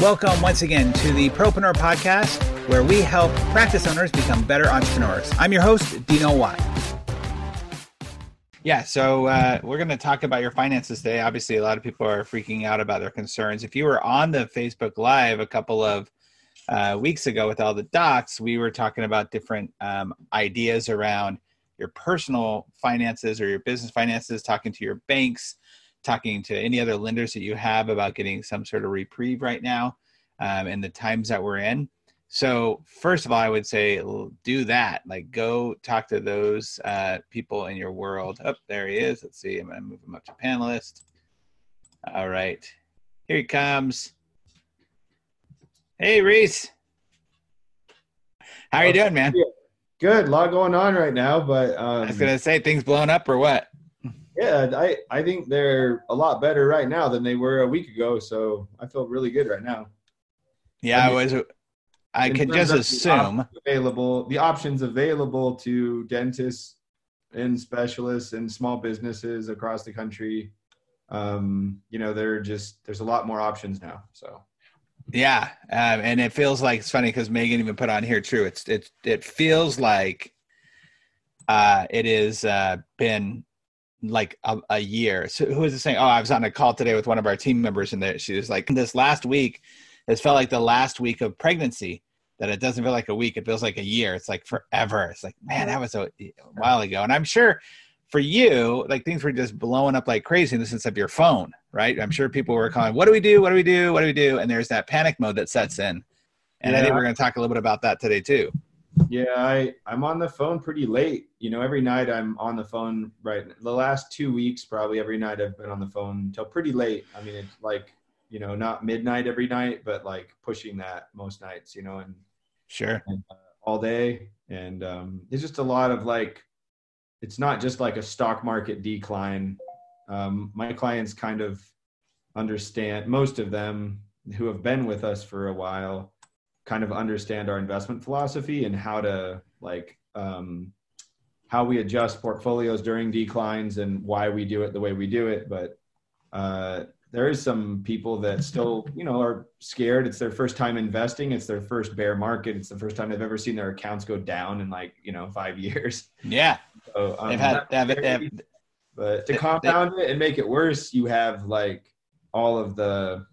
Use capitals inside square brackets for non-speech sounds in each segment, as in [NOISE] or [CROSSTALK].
Welcome once again to the Propreneur Podcast, where we help practice owners become better entrepreneurs. I'm your host, Dino Watt. Yeah, so uh, we're going to talk about your finances today. Obviously, a lot of people are freaking out about their concerns. If you were on the Facebook Live a couple of uh, weeks ago with all the docs, we were talking about different um, ideas around your personal finances or your business finances, talking to your banks, talking to any other lenders that you have about getting some sort of reprieve right now um, in the times that we're in. So, first of all, I would say do that. Like, go talk to those uh, people in your world. Oh, there he is. Let's see. I'm going to move him up to panelist. All right. Here he comes. Hey, Reese. How are you doing, man? Good. A lot going on right now, but um, I was going to say things blowing up or what? Yeah, I, I think they're a lot better right now than they were a week ago. So I feel really good right now. Yeah, I, mean, I was. I could just assume available the options available to dentists and specialists and small businesses across the country. Um, you know, they're just there's a lot more options now. So yeah, um, and it feels like it's funny because Megan even put on here. True, it's it it feels like uh, it has uh, been like a, a, year. So who was it saying? Oh, I was on a call today with one of our team members, and she was like, "This last week has felt like the last week of pregnancy. That it doesn't feel like a week; it feels like a year. It's like forever. It's like, man, that was a, a while ago." And I'm sure for you, like things were just blowing up like crazy in the sense of your phone, right? I'm sure people were calling, "What do we do? What do we do? What do we do?" And there's that panic mode that sets in. And yeah. I think we're going to talk a little bit about that today too. Yeah, I I'm on the phone pretty late. You know, every night I'm on the phone. Right, the last two weeks, probably every night I've been on the phone until pretty late. I mean, it's like you know, not midnight every night, but like pushing that most nights. You know, and sure, and, uh, all day, and um, it's just a lot of like. It's not just like a stock market decline. Um, my clients kind of understand. Most of them who have been with us for a while kind of understand our investment philosophy and how to like um, how we adjust portfolios during declines and why we do it the way we do it. But uh, there is some people that still, you know, are scared. It's their first time investing. It's their first bear market. It's the first time they've ever seen their accounts go down in like, you know, five years. Yeah. So, um, they've had, they've, they've, but to compound they, it and make it worse, you have like all of the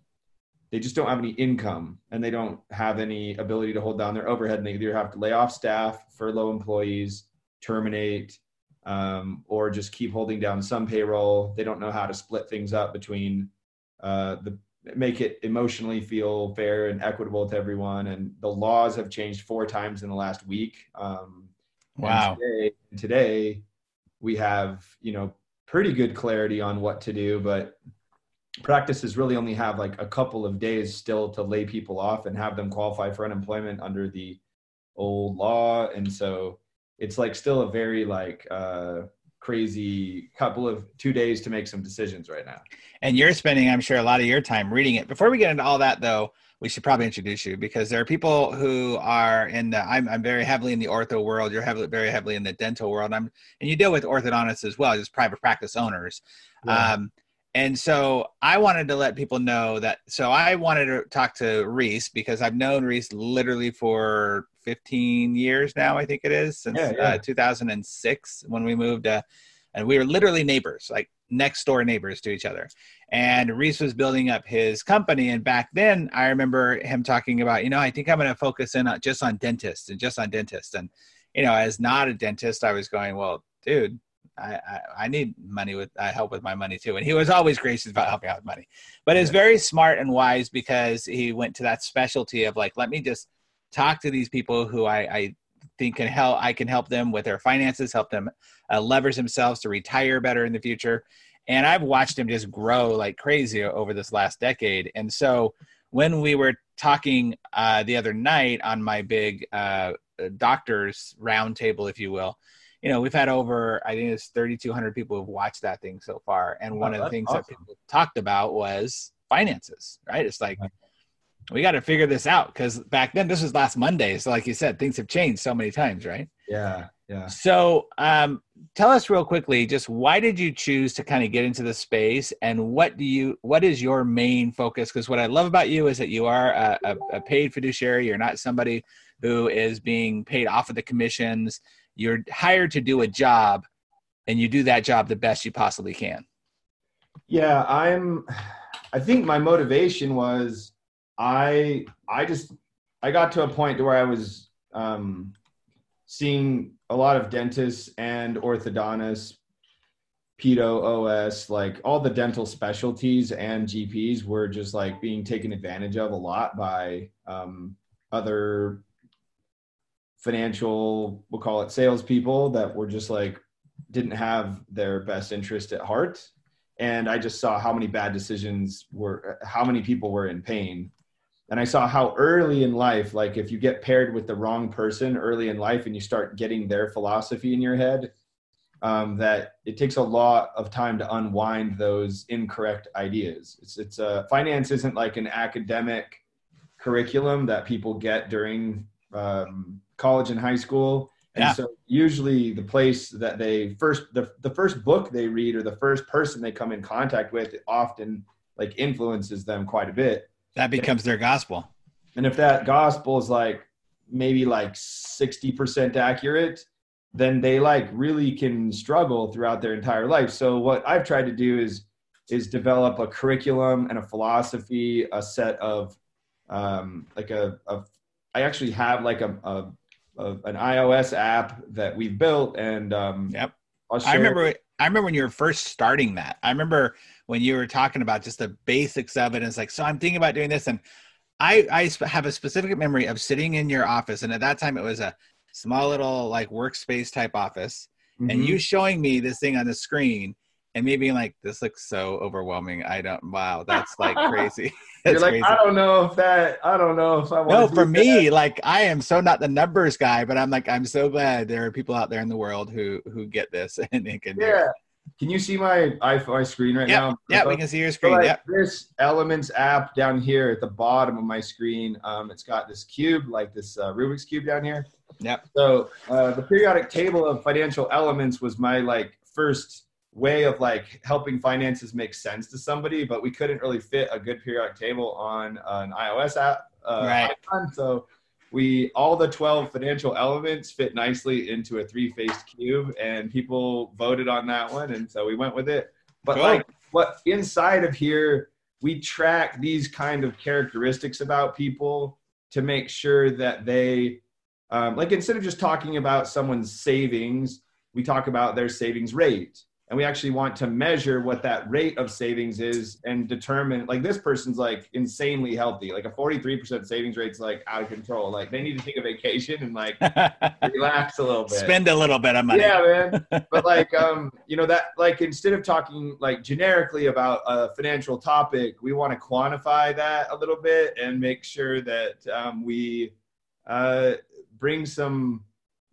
they just don't have any income and they don't have any ability to hold down their overhead. And they either have to lay off staff furlough employees terminate um, or just keep holding down some payroll. They don't know how to split things up between uh, the make it emotionally feel fair and equitable to everyone. And the laws have changed four times in the last week. Um, wow. today, today we have you know pretty good clarity on what to do but practices really only have like a couple of days still to lay people off and have them qualify for unemployment under the old law. And so it's like still a very like uh crazy couple of two days to make some decisions right now. And you're spending i'm sure a lot of your time reading it. Before we get into all that though we should probably introduce you because there are people who are in the I'm, I'm very heavily in the ortho world. You're heavily very heavily in the dental world. I'm and you deal with orthodontists as well just private practice owners. Yeah. um, and so I wanted to let people know that. So I wanted to talk to Reese because I've known Reese literally for 15 years now, I think it is, since yeah, yeah. Uh, 2006 when we moved. Uh, and we were literally neighbors, like next door neighbors to each other. And Reese was building up his company. And back then, I remember him talking about, you know, I think I'm going to focus in on just on dentists and just on dentists. And, you know, as not a dentist, I was going, well, dude, I, I, I need money with I help with my money too. And he was always gracious about helping out with money. But it's very smart and wise because he went to that specialty of like, let me just talk to these people who I, I think can help I can help them with their finances, help them uh, leverage themselves to retire better in the future. And I've watched him just grow like crazy over this last decade. And so when we were talking uh, the other night on my big uh, doctors roundtable, if you will, you know, we've had over, I think it's 3,200 people who've watched that thing so far. And one of the things awesome. that people talked about was finances, right? It's like, we got to figure this out because back then, this was last Monday. So, like you said, things have changed so many times, right? Yeah. yeah. So, um, tell us real quickly, just why did you choose to kind of get into the space, and what do you, what is your main focus? Because what I love about you is that you are a, a, a paid fiduciary. You're not somebody who is being paid off of the commissions. You're hired to do a job, and you do that job the best you possibly can. Yeah, I'm. I think my motivation was I I just I got to a point to where I was um, seeing a lot of dentists and orthodontists, pedo OS, like all the dental specialties and GPs were just like being taken advantage of a lot by um, other financial, we'll call it salespeople that were just like didn't have their best interest at heart. And I just saw how many bad decisions were, how many people were in pain and I saw how early in life, like if you get paired with the wrong person early in life and you start getting their philosophy in your head, um, that it takes a lot of time to unwind those incorrect ideas. It's it's uh, finance isn't like an academic curriculum that people get during um, college and high school. And yeah. so usually the place that they first the, the first book they read or the first person they come in contact with often like influences them quite a bit that becomes their gospel. And if that gospel is like maybe like 60% accurate, then they like really can struggle throughout their entire life. So what I've tried to do is is develop a curriculum and a philosophy, a set of um, like a, a I actually have like a, a, an iOS app that we've built and um, yep. I remember I remember when you were first starting that. I remember when you were talking about just the basics of it. And it's like, so I'm thinking about doing this. And I, I have a specific memory of sitting in your office. And at that time, it was a small little like workspace type office. Mm-hmm. And you showing me this thing on the screen and me being like, this looks so overwhelming. I don't, wow, that's like [LAUGHS] crazy. [LAUGHS] You're like, crazy. I don't know if that, I don't know if I want No, for me, like, I am so not the numbers guy, but I'm like, I'm so glad there are people out there in the world who, who get this [LAUGHS] and they can yeah. Can you see my iPhone screen right yep. now? Yeah, we can see your screen. So like yep. This Elements app down here at the bottom of my screen, um, it's got this cube, like this uh, Rubik's cube down here. Yep. So uh, the periodic table of financial elements was my like first way of like helping finances make sense to somebody, but we couldn't really fit a good periodic table on an iOS app. Uh, right. Icon, so we all the 12 financial elements fit nicely into a three-faced cube and people voted on that one and so we went with it but cool. like what inside of here we track these kind of characteristics about people to make sure that they um, like instead of just talking about someone's savings we talk about their savings rate and we actually want to measure what that rate of savings is and determine like this person's like insanely healthy. Like a 43% savings rate's like out of control. Like they need to take a vacation and like [LAUGHS] relax a little bit. Spend a little bit of money. Yeah man. [LAUGHS] But like um you know that like instead of talking like generically about a financial topic we want to quantify that a little bit and make sure that um, we uh, bring some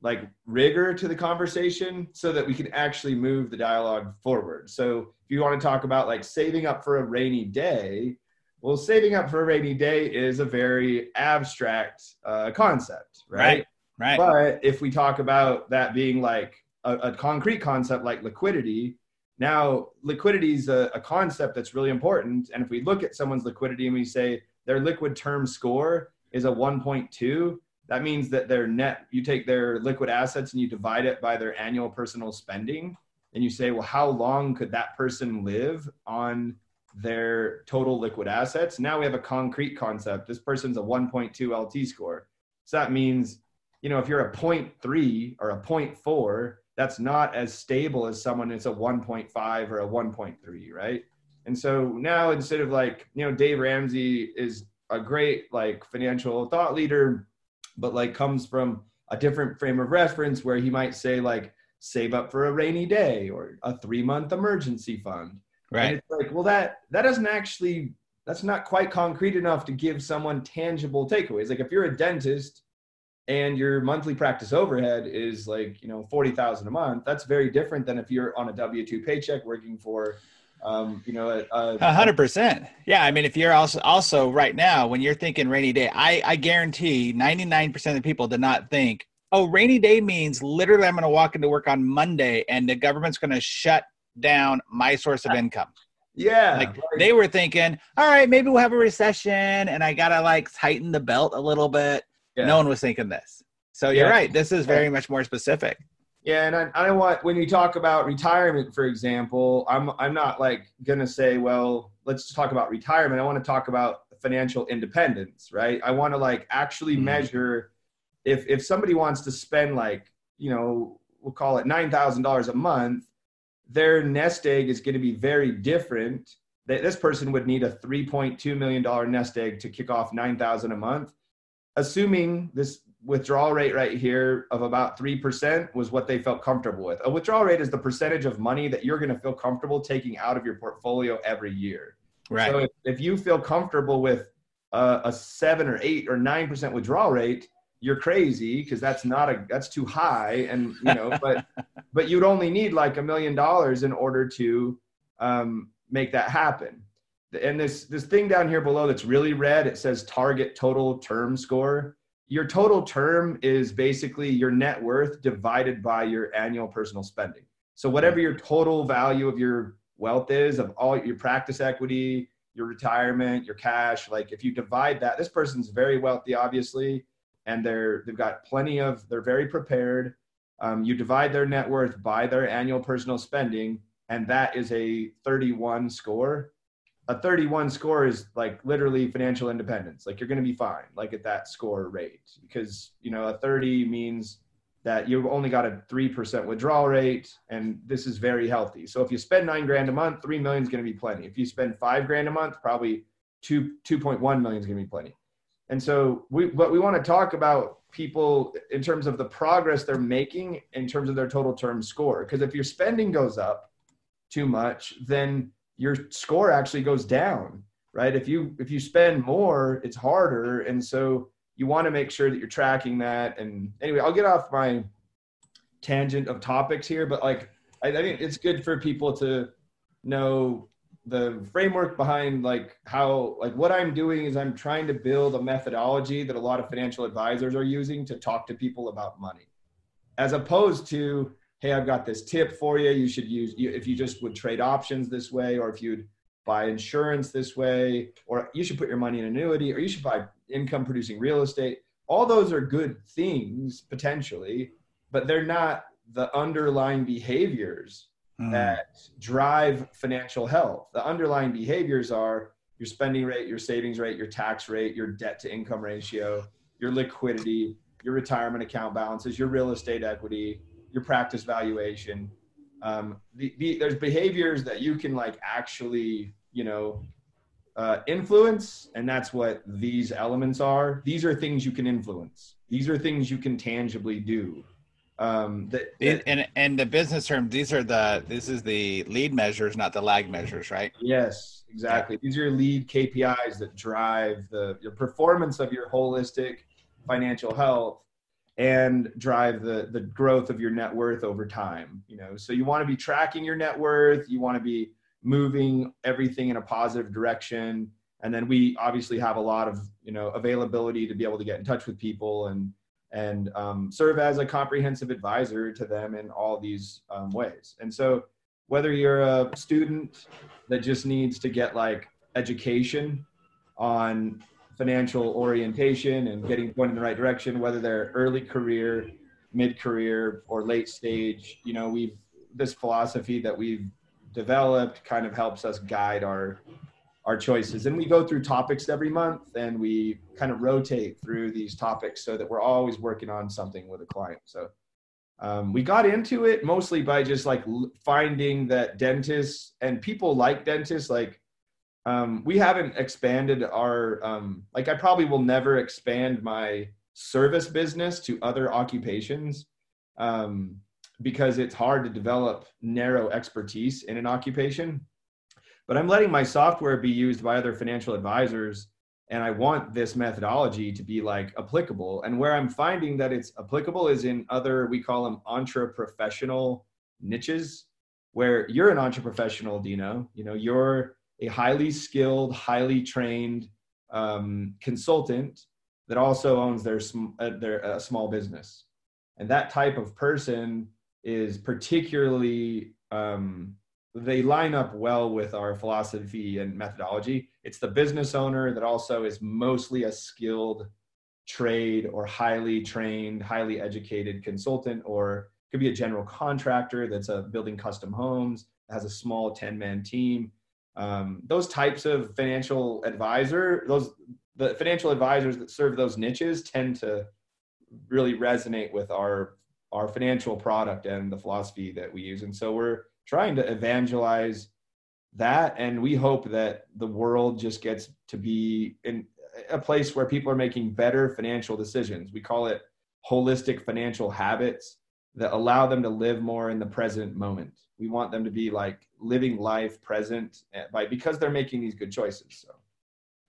like rigor to the conversation so that we can actually move the dialogue forward. So if you want to talk about like saving up for a rainy day, well, saving up for a rainy day is a very abstract uh, concept, right? Right. But if we talk about that being like a, a concrete concept like liquidity, now liquidity is a, a concept that's really important. And if we look at someone's liquidity and we say their liquid term score is a 1.2, that means that their net, you take their liquid assets and you divide it by their annual personal spending. And you say, well, how long could that person live on their total liquid assets? Now we have a concrete concept. This person's a 1.2 LT score. So that means, you know, if you're a 0.3 or a 0.4, that's not as stable as someone that's a 1.5 or a 1.3, right? And so now instead of like, you know, Dave Ramsey is a great like financial thought leader but like comes from a different frame of reference where he might say like save up for a rainy day or a three month emergency fund. Right. and it's like well that that doesn't actually that's not quite concrete enough to give someone tangible takeaways. Like if you're a dentist and your monthly practice overhead is like you know 40,000 a month that's very different than if you're on a w2 paycheck working for um, you know, a hundred percent. Yeah, I mean, if you're also also right now when you're thinking rainy day, I I guarantee 99 percent of the people did not think oh, rainy day means literally I'm going to walk into work on Monday and the government's going to shut down my source of income. Yeah. Like they were thinking, all right, maybe we'll have a recession and I got to like tighten the belt a little bit. Yeah. No one was thinking this. So you're yeah. right. This is very much more specific. Yeah, and I, I don't want when you talk about retirement, for example, I'm I'm not like gonna say, well, let's talk about retirement. I want to talk about financial independence, right? I want to like actually mm-hmm. measure if if somebody wants to spend like you know we'll call it nine thousand dollars a month, their nest egg is going to be very different. That this person would need a three point two million dollar nest egg to kick off nine thousand a month, assuming this withdrawal rate right here of about 3% was what they felt comfortable with. A withdrawal rate is the percentage of money that you're going to feel comfortable taking out of your portfolio every year. Right. So if, if you feel comfortable with a, a seven or eight or nine percent withdrawal rate, you're crazy because that's not a that's too high. And you know, [LAUGHS] but but you'd only need like a million dollars in order to um, make that happen. And this this thing down here below that's really red, it says target total term score. Your total term is basically your net worth divided by your annual personal spending. So whatever your total value of your wealth is of all your practice equity, your retirement, your cash. Like if you divide that, this person's very wealthy, obviously, and they're they've got plenty of they're very prepared. Um, you divide their net worth by their annual personal spending, and that is a 31 score. A 31 score is like literally financial independence. Like you're going to be fine, like at that score rate, because you know a 30 means that you've only got a 3% withdrawal rate and this is very healthy. So if you spend nine grand a month, 3 million is going to be plenty. If you spend five grand a month, probably two, 2.1 million is going to be plenty. And so we, but we want to talk about people in terms of the progress they're making in terms of their total term score. Because if your spending goes up too much, then your score actually goes down, right? If you, if you spend more, it's harder. And so you want to make sure that you're tracking that. And anyway, I'll get off my tangent of topics here, but like I, I think it's good for people to know the framework behind like how like what i'm doing is i'm trying to build a methodology that a lot of financial advisors are using to talk to people about money as opposed to hey i've got this tip for you you should use if you just would trade options this way or if you'd buy insurance this way or you should put your money in annuity or you should buy income producing real estate. All those are good things potentially, but they're not the underlying behaviors mm. that drive financial health. The underlying behaviors are your spending rate, your savings rate, your tax rate, your debt to income ratio, your liquidity, your retirement account balances, your real estate equity, your practice valuation. Um, the, the, there's behaviors that you can like actually, you know, uh, influence, and that's what these elements are. These are things you can influence. These are things you can tangibly do. Um, that, that, and and the business term, these are the this is the lead measures, not the lag measures, right? Yes, exactly. These are lead KPIs that drive the your performance of your holistic financial health and drive the the growth of your net worth over time. You know, so you want to be tracking your net worth. You want to be moving everything in a positive direction and then we obviously have a lot of you know availability to be able to get in touch with people and and um, serve as a comprehensive advisor to them in all these um, ways and so whether you're a student that just needs to get like education on financial orientation and getting pointed in the right direction whether they're early career mid-career or late stage you know we've this philosophy that we've developed kind of helps us guide our our choices. And we go through topics every month and we kind of rotate through these topics so that we're always working on something with a client. So um, we got into it mostly by just like finding that dentists and people like dentists, like um, we haven't expanded our, um, like I probably will never expand my service business to other occupations. Um, because it's hard to develop narrow expertise in an occupation. But I'm letting my software be used by other financial advisors and I want this methodology to be like applicable. And where I'm finding that it's applicable is in other, we call them intra-professional niches, where you're an intra-professional, Dino. You know, you're a highly skilled, highly trained um, consultant that also owns their, sm- uh, their uh, small business and that type of person is particularly um, they line up well with our philosophy and methodology. It's the business owner that also is mostly a skilled trade or highly trained, highly educated consultant, or could be a general contractor that's a building custom homes, has a small 10 man team. Um, those types of financial advisor, those the financial advisors that serve those niches tend to really resonate with our our financial product and the philosophy that we use. And so we're trying to evangelize that and we hope that the world just gets to be in a place where people are making better financial decisions. We call it holistic financial habits that allow them to live more in the present moment. We want them to be like living life present eh, by because they're making these good choices. So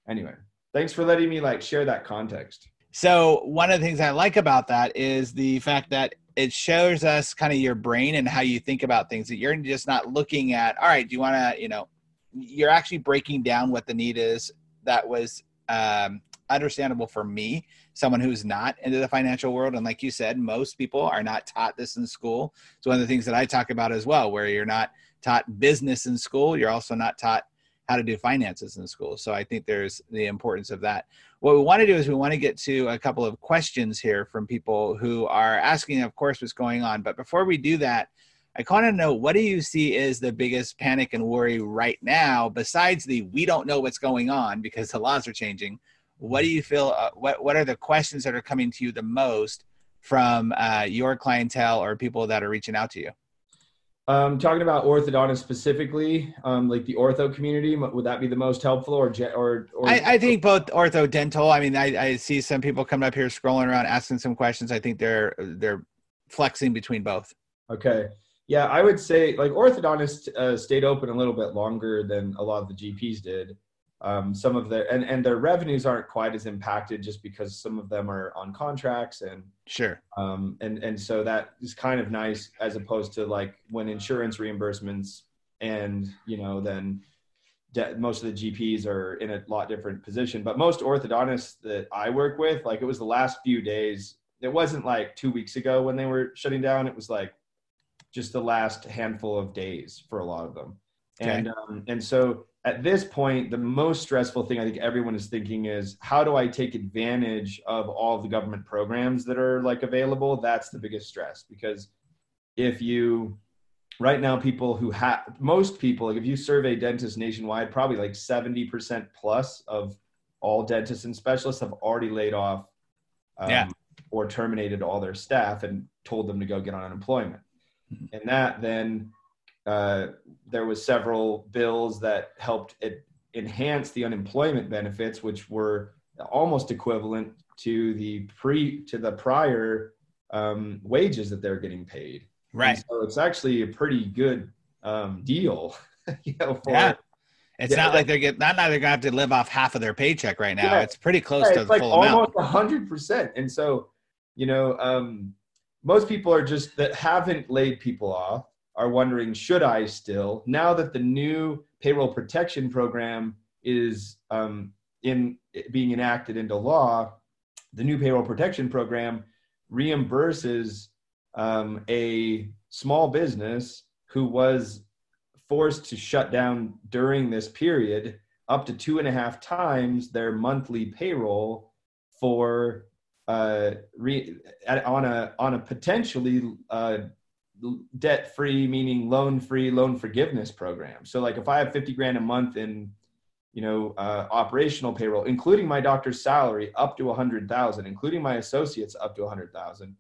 anyway, thanks for letting me like share that context. So one of the things I like about that is the fact that it shows us kind of your brain and how you think about things that you're just not looking at all right do you want to you know you're actually breaking down what the need is that was um, understandable for me someone who's not into the financial world and like you said most people are not taught this in school it's one of the things that i talk about as well where you're not taught business in school you're also not taught how to do finances in school so i think there's the importance of that what we want to do is we want to get to a couple of questions here from people who are asking, of course, what's going on. But before we do that, I kind of know what do you see is the biggest panic and worry right now, besides the we don't know what's going on because the laws are changing. What do you feel? Uh, what What are the questions that are coming to you the most from uh, your clientele or people that are reaching out to you? Um, talking about orthodontists specifically, um, like the ortho community, would that be the most helpful, or or? or I, I, think both ortho dental. I mean, I, I see some people coming up here scrolling around asking some questions. I think they're they're flexing between both. Okay, yeah, I would say like orthodontists uh, stayed open a little bit longer than a lot of the GPs did um, some of their and, and their revenues aren't quite as impacted just because some of them are on contracts and sure. um, and and so that is kind of nice as opposed to like when insurance reimbursements and you know then de- most of the gps are in a lot different position. But most orthodontists that i work with like it was the last few days. It wasn't like two weeks ago when they were shutting down. It was like just the last handful of days for a lot of them. Okay. and um, and so at this point, the most stressful thing I think everyone is thinking is how do I take advantage of all of the government programs that are like available? That's the biggest stress because if you right now people who have most people like if you survey dentists nationwide probably like 70% plus of all dentists and specialists have already laid off um, yeah. or terminated all their staff and told them to go get on unemployment mm-hmm. and that then uh, there was several bills that helped enhance the unemployment benefits, which were almost equivalent to the pre to the prior um, wages that they're getting paid. Right. And so it's actually a pretty good um, deal. [LAUGHS] you know, for, yeah. It's yeah, not like they're getting not, not they're gonna have to live off half of their paycheck right now. Yeah. It's pretty close yeah, to the like full almost amount. hundred percent. And so, you know, um, most people are just that haven't laid people off are wondering, should I still? Now that the new payroll protection program is um, in being enacted into law, the new payroll protection program reimburses um, a small business who was forced to shut down during this period up to two and a half times their monthly payroll for uh, re, on a on a potentially uh, debt free meaning loan free loan forgiveness program. So like if i have 50 grand a month in you know uh, operational payroll including my doctor's salary up to 100000 including my associates up to 100000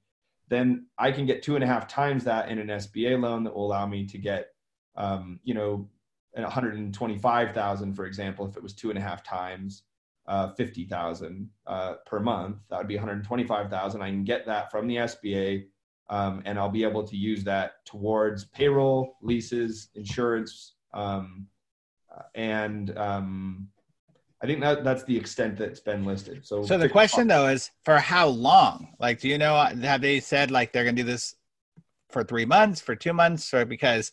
then i can get two and a half times that in an sba loan that will allow me to get um, you know 125000 for example if it was two and a half times uh, 50000 uh, per month. That would be 125000 i can get that from the sba um, and I'll be able to use that towards payroll, leases, insurance, um, and um, I think that that's the extent that's been listed. So, so the question though is for how long? Like, do you know? Have they said like they're going to do this for three months, for two months, or because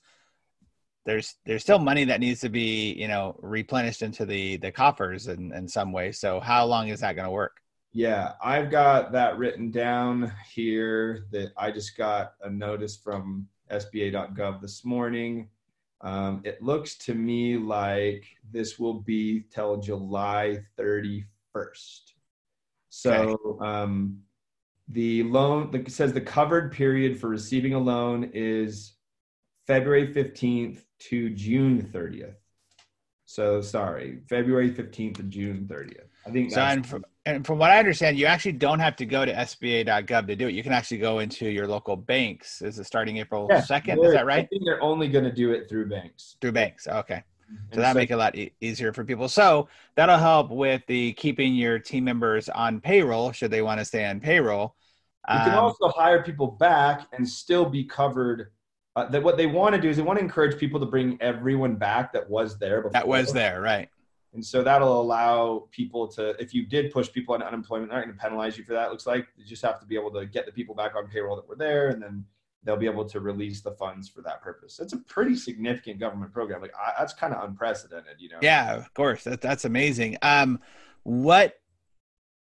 there's there's still money that needs to be you know replenished into the the coffers in in some way. So how long is that going to work? Yeah, I've got that written down here that I just got a notice from SBA.gov this morning. Um, it looks to me like this will be till July 31st. So okay. um, the loan the, says the covered period for receiving a loan is February 15th to June 30th. So sorry, February 15th to June 30th. I think and from, and from what I understand, you actually don't have to go to SBA.gov to do it. You can actually go into your local banks. Is it starting April yeah, 2nd? Is that right? I think they're only going to do it through banks. Through banks. Okay. So that so, make it a lot e- easier for people. So that'll help with the keeping your team members on payroll should they want to stay on payroll. You can um, also hire people back and still be covered. Uh, that what they want to do is they want to encourage people to bring everyone back that was there before. That was there, right? And so that'll allow people to, if you did push people on unemployment, they're not going to penalize you for that. It looks like you just have to be able to get the people back on payroll that were there, and then they'll be able to release the funds for that purpose. It's a pretty significant government program. Like I, that's kind of unprecedented, you know. Yeah, of course. That, that's amazing. Um, what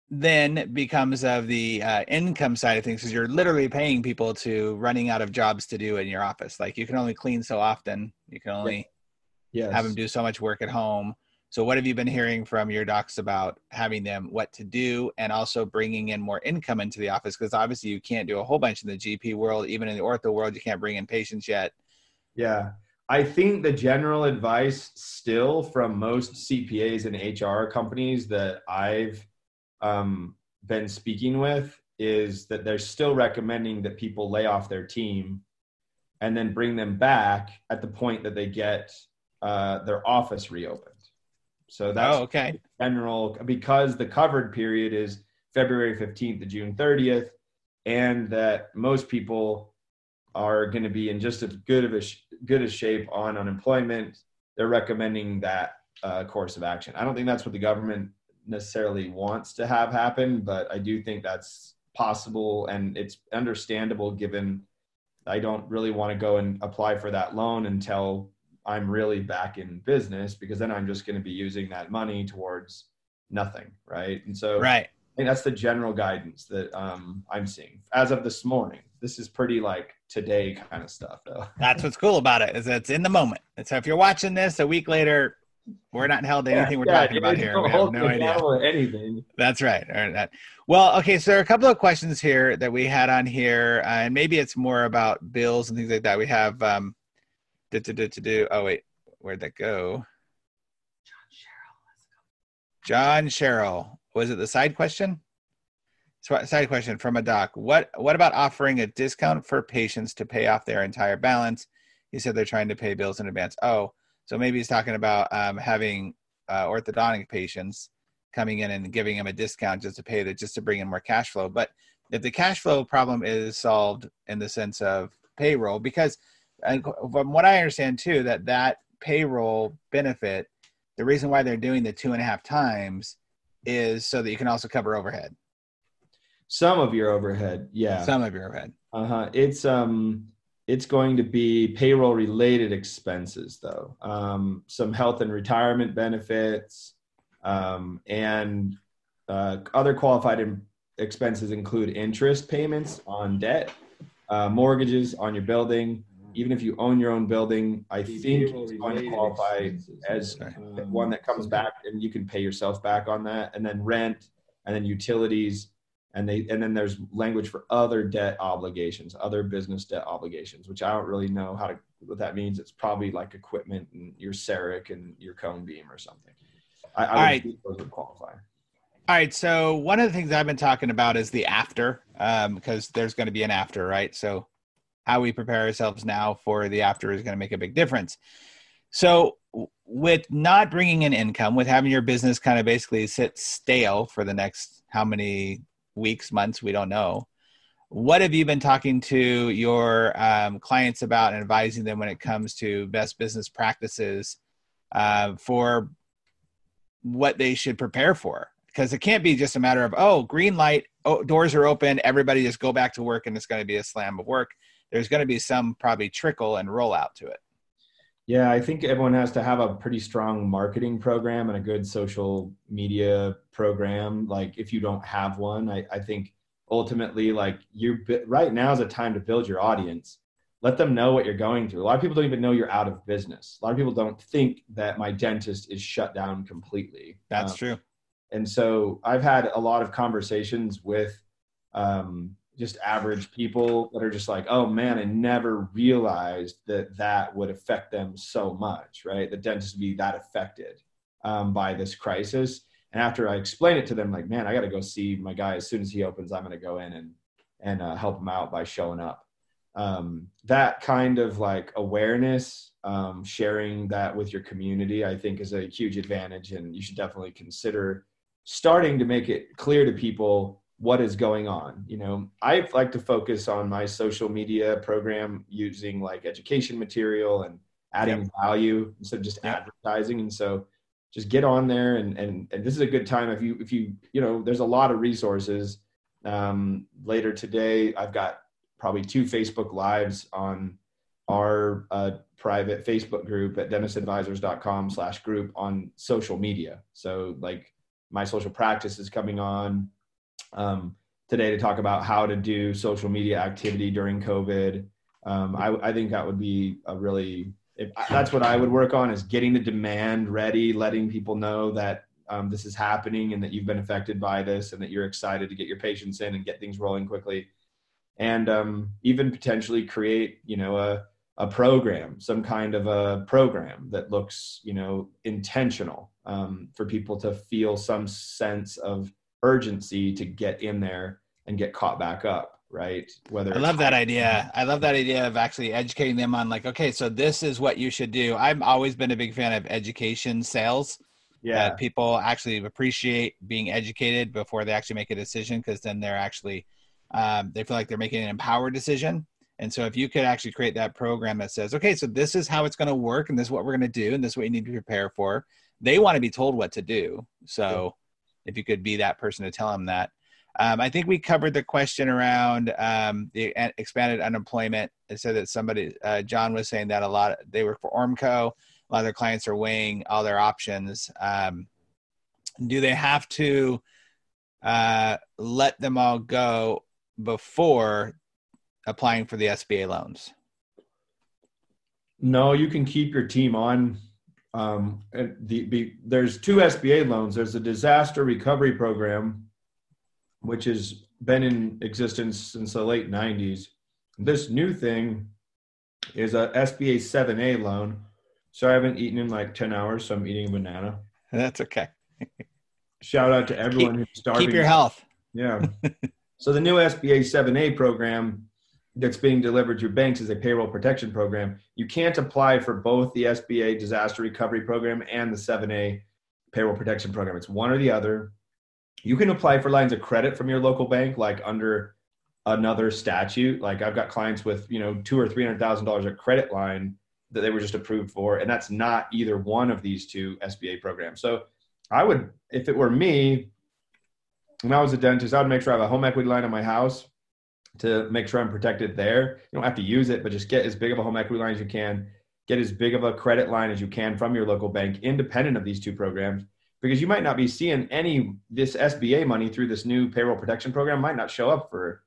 then becomes of the uh, income side of things because you're literally paying people to running out of jobs to do in your office. Like you can only clean so often. You can only yes. have them do so much work at home. So what have you been hearing from your docs about having them what to do and also bringing in more income into the office? Because obviously you can't do a whole bunch in the GP world, even in the ortho world, you can't bring in patients yet. Yeah. I think the general advice still from most CPAs and HR companies that I've um, been speaking with is that they're still recommending that people lay off their team and then bring them back at the point that they get uh, their office reopened. So that's oh, okay. general because the covered period is February 15th to June 30th, and that most people are going to be in just as good of a sh- good a shape on unemployment. They're recommending that uh, course of action. I don't think that's what the government necessarily wants to have happen, but I do think that's possible and it's understandable given I don't really want to go and apply for that loan until I'm really back in business because then I'm just going to be using that money towards nothing, right? And so right. I think that's the general guidance that um, I'm seeing as of this morning. This is pretty like today kind of stuff, though. [LAUGHS] That's what's cool about it is it's in the moment. And so if you're watching this a week later, we're not held to anything yeah, we're yeah, talking about here. We have no idea. Anything. That's right. That. Well, okay. So there are a couple of questions here that we had on here, uh, and maybe it's more about bills and things like that. We have um, do, do, do, do. Oh wait, where'd that go? John Sherrill, was it the side question? Side question from a doc. What what about offering a discount for patients to pay off their entire balance? He said they're trying to pay bills in advance. Oh, so maybe he's talking about um, having uh, orthodontic patients coming in and giving them a discount just to pay that, just to bring in more cash flow. But if the cash flow problem is solved in the sense of payroll, because and from what I understand too, that that payroll benefit, the reason why they're doing the two and a half times is so that you can also cover overhead. Some of your overhead, yeah. Some of your overhead. Uh huh. It's um it's going to be payroll related expenses though um, some health and retirement benefits um, and uh, other qualified expenses include interest payments on debt uh, mortgages on your building even if you own your own building i think it's going to qualify as one that comes back and you can pay yourself back on that and then rent and then utilities and they and then there's language for other debt obligations other business debt obligations which i don't really know how to what that means. It's probably like equipment and your CEREC and your cone beam or something. I, I All right. those would qualify. All right so one of the things i've been talking about is the after um, because there's going to be an after right? So how we prepare ourselves now for the after is going to make a big difference so with not bringing in income with having your business kind of basically sit stale for the next how many weeks, months, we don't know. What have you been talking to your um, clients about and advising them when it comes to best business practices uh, for what they should prepare for? Because it can't be just a matter of, oh, green light, oh, doors are open, everybody just go back to work and it's going to be a slam of work. There's going to be some probably trickle and rollout to it. Yeah, I think everyone has to have a pretty strong marketing program and a good social media program. Like if you don't have one, I, I think ultimately like you right now is a time to build your audience. Let them know what you're going through. A lot of people don't even know you're out of business. A lot of people don't think that my dentist is shut down completely. That's um, true. And so I've had a lot of conversations with um, just average people that are just like, oh man, I never realized that that would affect them so much, right? The dentist would be that affected um, by this crisis. And after I explain it to them, like, man, I got to go see my guy as soon as he opens. I'm going to go in and and uh, help him out by showing up. Um, that kind of like awareness, um, sharing that with your community, I think is a huge advantage, and you should definitely consider starting to make it clear to people what is going on you know? I like to focus on my social media program using like education material and adding yep. value instead of just yep. advertising. And so just get on there and, and and this is a good time if you if you you know there's a lot of resources. Um, later today i've got probably two facebook lives on our uh, private facebook group at dentistadvisors.com slash group on social media. So like my social practice is coming on um, today to talk about how to do social media activity during COVID. Um, I, I, think that would be a really, if, that's what I would work on is getting the demand ready, letting people know that um, this is happening and that you've been affected by this and that you're excited to get your patients in and get things rolling quickly. And um, even potentially create, you know, a, a program, some kind of a program that looks, you know, intentional um, for people to feel some sense of urgency to get in there and get caught back up right? Whether i love that idea. i love that idea of actually educating them on like okay so this is what you should do. I've always been a big fan of education sales yeah. people actually appreciate being educated before they actually make a decision because then they're actually um, they feel like they're making an empowered decision. And so if you could actually create that program that says okay so this is how it's going to work and this is what we're going to do and this is what you need to prepare for they want to be told what to do. So if you could be that person to tell them that. Um, I think we covered the question around um, the expanded unemployment. It said that somebody, uh, John was saying that a lot, they work for Ormco. A lot of their clients are weighing all their options. Um, do they have to uh, let them all go before applying for the SBA loans? No, you can keep your team on um, and the, the, there's two SBA loans. There's a disaster recovery program, which has been in existence since the late 90s. This new thing is a SBA 7A loan. So I haven't eaten in like 10 hours, so I'm eating a banana. [LAUGHS] That's okay. Shout out to everyone keep, who's starving. Keep your health. Yeah. so the new SBA 7A program that's being delivered through banks is a payroll protection program. You can't apply for both the SBA disaster recovery program and the 7A payroll protection program. It's one or the other. You can apply for lines of credit from your local bank, like under another statute. Like I've got clients with, you know, two or three hundred thousand dollars of credit line that they were just approved for, and that's not either one of these two SBA programs. So I would, if it were me, when I was a dentist, I would make sure I have a home equity line on my house to make sure I'm protected there. You don't have to use it, but just get as big of a home equity line as you can. Get as big of a credit line as you can from your local bank, independent of these two programs, because you might not be seeing any this SBA money through this new payroll protection program. Might not show up for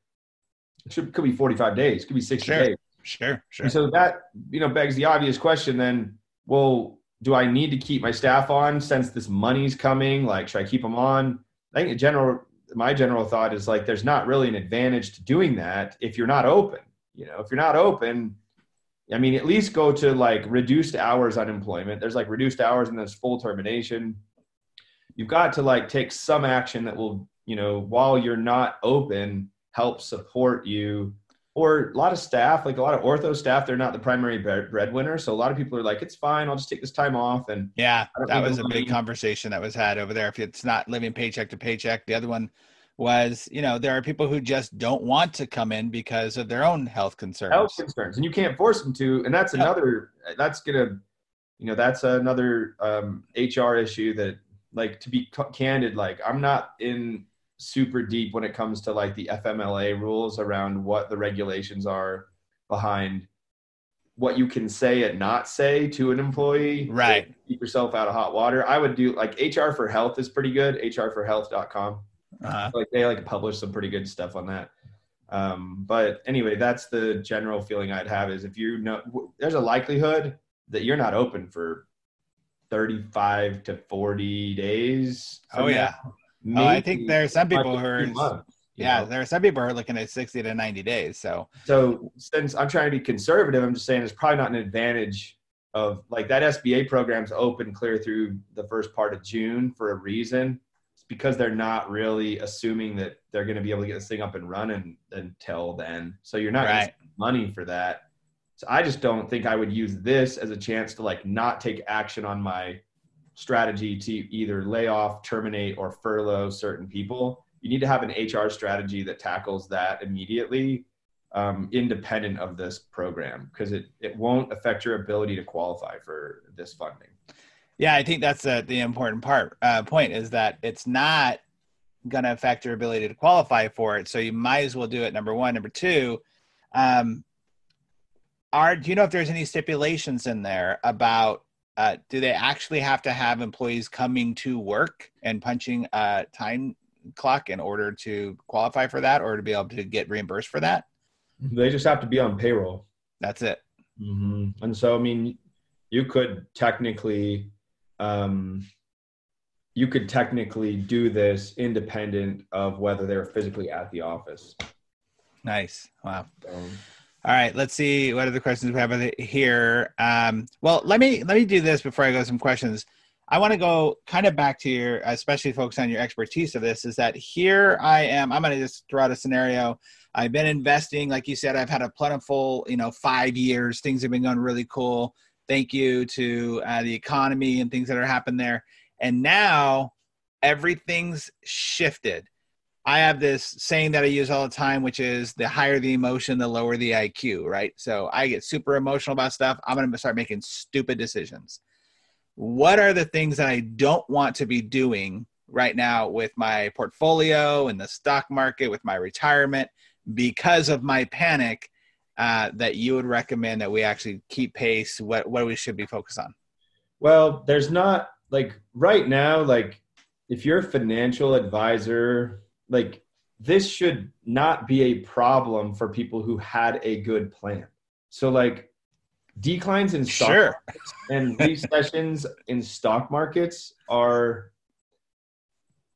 it should, could be 45 days, could be 60 sure. days. Sure, sure. And so that you know begs the obvious question then. Well, do I need to keep my staff on since this money's coming? Like, should I keep them on? I think in general, my general thought is like there's not really an advantage to doing that if you're not open you know? If you're not open i mean at least go to like reduced hours unemployment. There's like reduced hours and there's full termination. You've got to like take some action that will you know while you're not open help support you or a lot of staff, like a lot of ortho staff, they're not the primary breadwinner. So a lot of people are like, it's fine. I'll just take this time off. And yeah, that was a money. big conversation that was had over there. If it's not living paycheck to paycheck, the other one was, you know, there are people who just don't want to come in because of their own health concerns. Health concerns, and you can't force them to. And that's another. That's gonna, you know, that's another um, HR issue that, like, to be candid, like, I'm not in super deep when it comes to like the FMLA rules around what the regulations are behind what you can say and not say to an employee. Right. Keep yourself out of hot water. I would do like HR for Health is pretty good. HRforhealth.com. Uh-huh. Like they like publish some pretty good stuff on that. Um, but anyway, that's the general feeling I'd have is if you know there's a likelihood that you're not open for 35 to 40 days. Oh yeah. Oh, I think there are some people who are yeah, know? there are some people who are looking at 60 to 90 days. So, so since I'm trying to be conservative, I'm just saying it's probably not an advantage of like that SBA program's open clear through the first part of June for a reason. It's because they're not really assuming that they're going to be able to get this thing up and running until then. So you're not right. money for that. So I just don't think I would use this as a chance to like not take action on my strategy to either lay off, terminate, or furlough certain people you need to have an HR strategy that tackles that immediately, um, independent of this program, because it, it won't affect your ability to qualify for this funding. Yeah, I think that's uh, the important part. Uh, point is that it's not going to affect your ability to qualify for it. So you might as well do it. Number one, number two. Um, are do you know if there's any stipulations in there about uh, do they actually have to have employees coming to work and punching a time clock in order to qualify for that or to be able to get reimbursed for that? They just have to be on payroll. That's it. Mm-hmm. And so, I mean, you could technically, um, you could technically do this independent of whether they're physically at the office. Nice. Wow. Um, all right, let's see what other questions we have here. Um, well, let me let me do this before I go some questions. I want to go kind of back to your, especially focus on your expertise of this. Is that here I am? I'm going to just throw out a scenario. I've been investing, like you said, I've had a plentiful, you know, five years. Things have been going really cool. Thank you to uh, the economy and things that are happening there. And now everything's shifted. I have this saying that I use all the time, which is the higher the emotion, the lower the IQ, right? So I get super emotional about stuff. I'm going to start making stupid decisions what are the things that I don't want to be doing right now with my portfolio and the stock market, with my retirement, because of my panic, uh, that you would recommend that we actually keep pace? What what we should be focused on? Well, there's not like right now, like if you're a financial advisor, like this should not be a problem for people who had a good plan. So like declines in stock sure. and [LAUGHS] recessions in stock markets are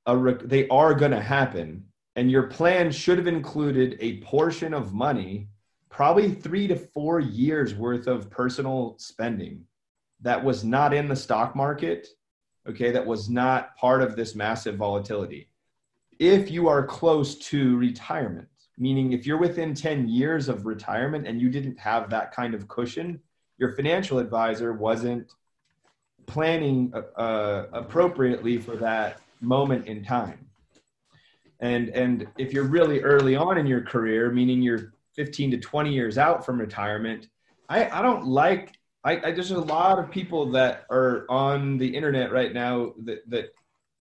a rec- they are going to happen and your plan should have included a portion of money probably 3 to 4 years worth of personal spending that was not in the stock market okay that was not part of this massive volatility if you are close to retirement meaning if you're within 10 years of retirement and you didn't have that kind of cushion your financial advisor wasn't planning uh, appropriately for that moment in time. And and if you're really early on in your career, meaning you're 15 to 20 years out from retirement, I, I don't like I, I there's a lot of people that are on the internet right now that that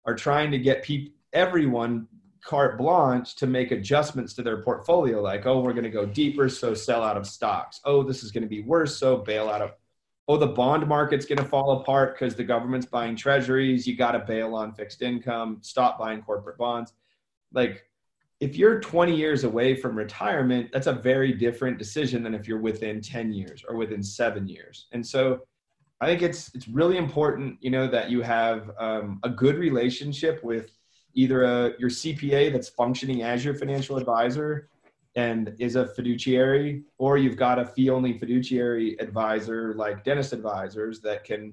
are trying to get people everyone carte blanche to make adjustments to their portfolio like oh we're going to go deeper so sell out of stocks. Oh this is going to be worse so bail out of oh the bond market's going to fall apart because the government's buying treasuries. You got to bail on fixed income. Stop buying corporate bonds. Like if you're 20 years away from retirement that's a very different decision than if you're within 10 years or within 7 years. And so i think it's it's really important you know that you have um, a good relationship with either a, your CPA that's functioning as your financial advisor and is a fiduciary, or you've got a fee only fiduciary advisor like dentist advisors that can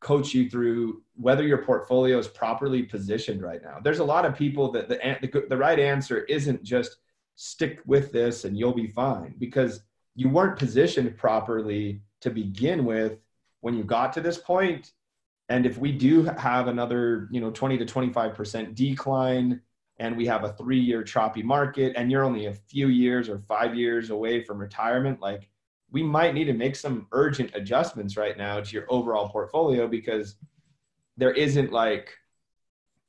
coach you through whether your portfolio is properly positioned right now. There's a lot of people that the, the, the right answer isn't just stick with this and you'll be fine because you weren't positioned properly to begin with when you got to this point and if we do have another, you know, 20 to 25% decline and we have a three year choppy market and you're only a few years or five years away from retirement, like we might need to make some urgent adjustments right now to your overall portfolio because there isn't like,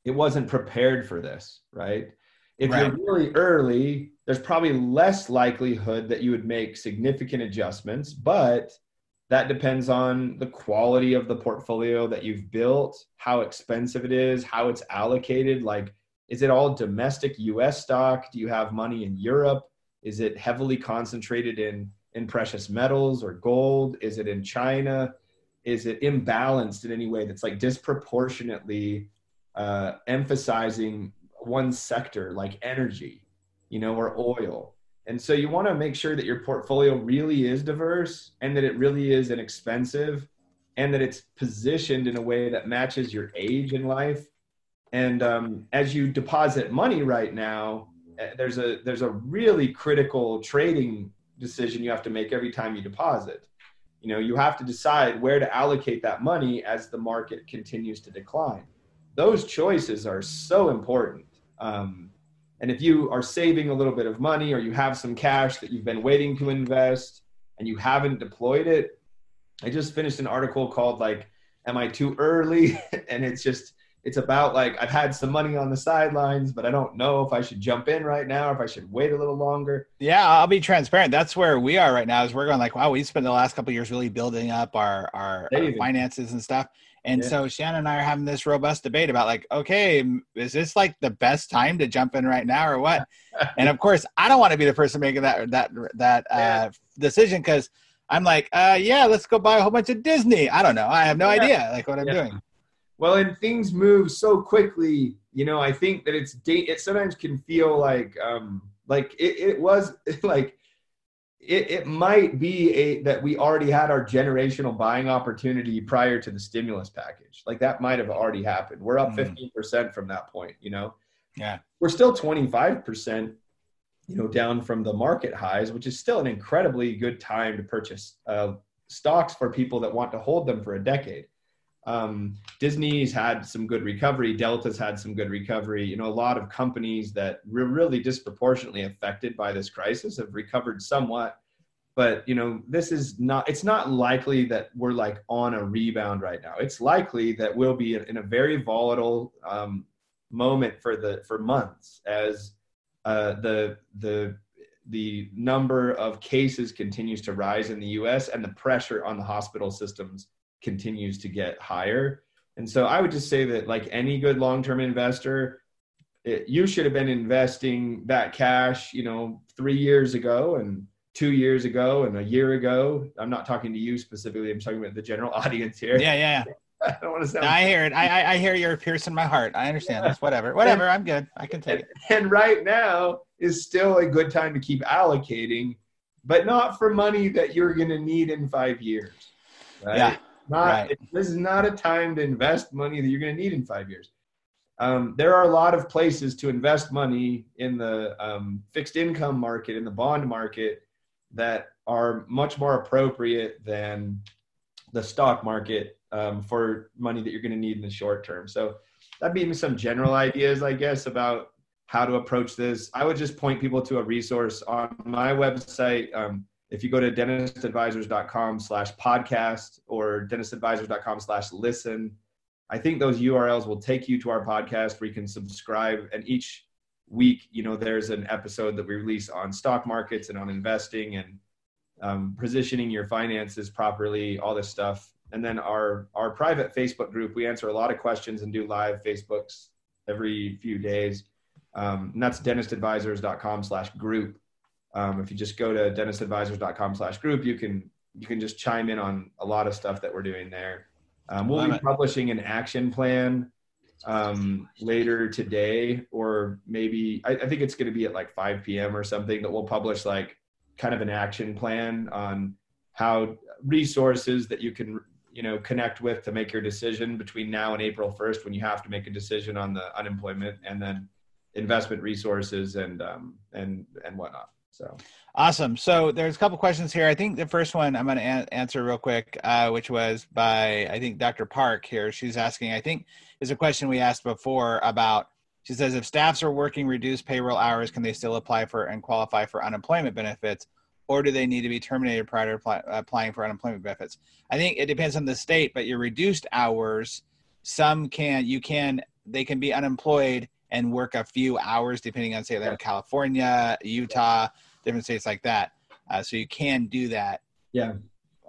it wasn't prepared for this, right? If right. you're really early, there's probably less likelihood that you would make significant adjustments, but that depends on the quality of the portfolio that you've built, how expensive it is, how it's allocated. Like, is it all domestic US stock? Do you have money in Europe? Is it heavily concentrated in, in precious metals or gold? Is it in China? Is it imbalanced in any way that's like disproportionately uh, emphasizing one sector like energy, you know, or oil? And so you want to make sure that your portfolio really is diverse and that it really is inexpensive and that it's positioned in a way that matches your age in life. And um, as you deposit money right now, eh, there's a there's a really critical trading decision you have to make every time you deposit. You know, you have to decide where to allocate that money as the market continues to decline. Those choices are so important. Um, and if you are saving a little bit of money or you have some cash that you've been waiting to invest and you haven't deployed it, I just finished an article called like, Am I too early? [LAUGHS] and it's just, it's about like, I've had some money on the sidelines, but I don't know if I should jump in right now or if I should wait a little longer. Yeah, I'll be transparent. That's where we are right now is we're going like, wow, we spent the last couple years really building up our, our, our finances and stuff. And yeah. so Shannon and I are having this robust debate about like, okay, is this like the best time to jump in right now or what? [LAUGHS] and of course, I don't want to be the person making that that that uh, decision because I'm like, uh, yeah, let's go buy a whole bunch of Disney. I don't know. I have no yeah. idea like what I'm yeah. doing. Well, and things move so quickly. You know, I think that it's it sometimes can feel like um like it, it was [LAUGHS] like it, it might be a that we already had our generational buying opportunity prior to the stimulus package. Like that might have already happened. We're up mm. 15% from that point, you know? Yeah. We're still 25%, you know, down from the market highs, which is still an incredibly good time to purchase uh, stocks for people that want to hold them for a decade. Um, Disney's had some good recovery. Delta's had some good recovery. You know, a lot of companies that were really disproportionately affected by this crisis have recovered somewhat. But you know, this is not. It's not likely that we're like on a rebound right now. It's likely that we'll be in a very volatile um, moment for the for months as uh, the the the number of cases continues to rise in the U.S. and the pressure on the hospital systems continues to get higher. And so I would just say that, like any good long term investor, it, you should have been investing that cash, you know, three years ago and two years ago and a year ago. I'm not talking to you specifically. I'm talking about the general [LAUGHS] audience here. Yeah, yeah. [LAUGHS] I don't want to sound. I hear it. I, I, I hear you're piercing my heart. I understand. That's whatever. Whatever. And, I'm good. I can take and, it. And right now is still a good time to keep allocating, but not for money that you're going to need in five years. Right? Yeah. Not right. this is not a time to invest money that you're going to need in five years. Um, there are a lot of places to invest money in the um, fixed income market, in the bond market, that are much more appropriate than the stock market um, for money that you're going to need in the short term. So that'd be some general ideas, I guess, about how to approach this. I would just point people to a resource on my website. Um, if you go to dentistadvisors.com slash podcast or dentistadvisors.com slash listen, I think those URLs will take you to our podcast where you can subscribe. And each week, you know, there's an episode that we release on stock markets and on investing and um, positioning your finances properly, all this stuff. And then our our private Facebook group, we answer a lot of questions and do live Facebooks every few days. Um, and that's dentistadvisors.com slash group. Um, if you just go to dentistadvisors.com slash group, you can you can just chime in on a lot of stuff that we're doing there. Um, we'll be publishing an action plan um, later today, or maybe I, I think it's going to be at like 5 p.m. or something that we'll publish like kind of an action plan on how resources that you can you know connect with to make your decision between now and April 1st when you have to make a decision on the unemployment and then investment resources and um, and and whatnot. So awesome. So there's a couple questions here. I think the first one I'm going to a- answer real quick, uh, which was by I think Dr. Park here. She's asking. I think is a question we asked before about. She says if staffs are working reduced payroll hours, can they still apply for and qualify for unemployment benefits? or do they need to be terminated prior to apply, applying for unemployment benefits? I think it depends on the state, but your reduced hours, some can you can they can be unemployed and work a few hours depending on say they're in California, Utah, different states like that. Uh, so you can do that. Yeah.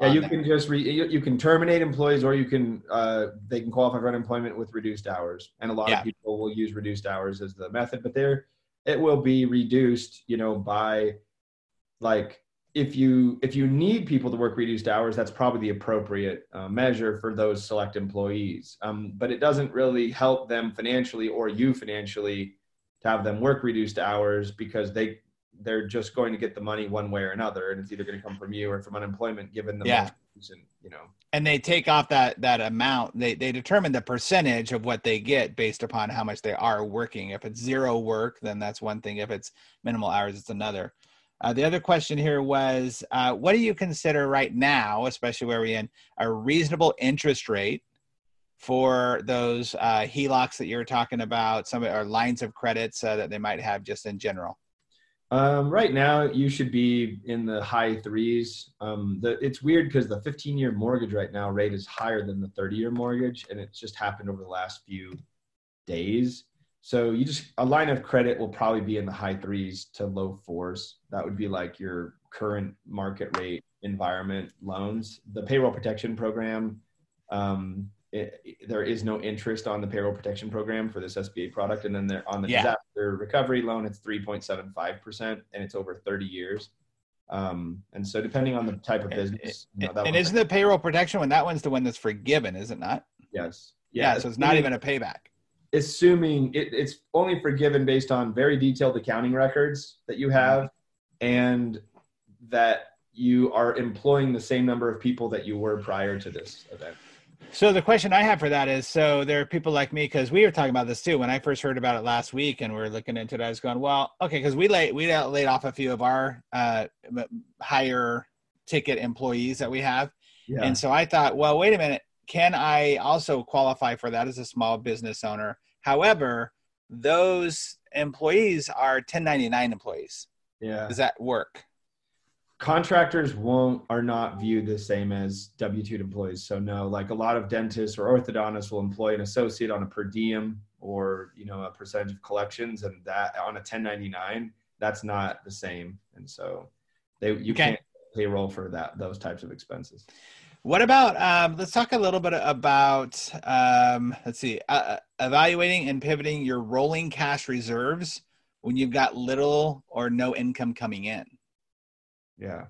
Yeah, you can just re, you, you, can terminate employees, or you can uh, they can qualify for unemployment with reduced hours, and a lot yeah. of people will use reduced hours as the method, but there it will be reduced, you know, by like if you if you need people to work reduced hours, that's probably the appropriate uh, measure for those select employees. Um, but it doesn't really help them financially or you financially to have them work reduced hours because they they're just going to get the money one way or another, and it's either going to come from you or from unemployment, given the yeah. Reason, you know. And they take off that that amount. They they determine the percentage of what they get based upon how much they are working. If it's zero work, then that's one thing. If it's minimal hours, it's another. Uh, the other question here was, uh, what do you consider right now, especially where we're in a reasonable interest rate for those uh, HELOCs that you're talking about, some or lines of credits uh, that they might have just in general? Um, right now, you should be in the high threes. Um, the, it's weird because the 15 year mortgage right now rate is higher than the 30 year mortgage, and it's just happened over the last few days. So you just a line of credit will probably be in the high threes to low fours. That would be like your current market rate environment loans. The payroll protection program um, it, there is no interest on the payroll protection program for this SBA product. And then there on the yeah. disaster recovery loan, it's 3.75% and it's over 30 years. Um, and so depending on the type of business, you know, and isn't the payroll protection one, that one's the one that's forgiven, is it not? Yes. Yeah. yeah so it's not even a payback. Assuming it, it's only forgiven based on very detailed accounting records that you have and that you are employing the same number of people that you were prior to this event. So the question I have for that is, so there are people like me because we were talking about this too when I first heard about it last week, and we are looking into it. I was going, well, okay, because we laid we laid off a few of our uh, higher ticket employees that we have, yeah. and so I thought, well, wait a minute, can I also qualify for that as a small business owner? However, those employees are 1099 employees. Yeah, does that work? Contractors won't are not viewed the same as w2 employees. So no like a lot of dentists or orthodontists will employ an associate on a per diem or you know a percentage of collections and that on a 1099 that's not the same. And so they you okay. can't payroll for that those types of expenses. What about um, let's talk a little bit about um, let's see uh, uh evaluating and pivoting your rolling cash reserves when you've got little or no income coming in yeah.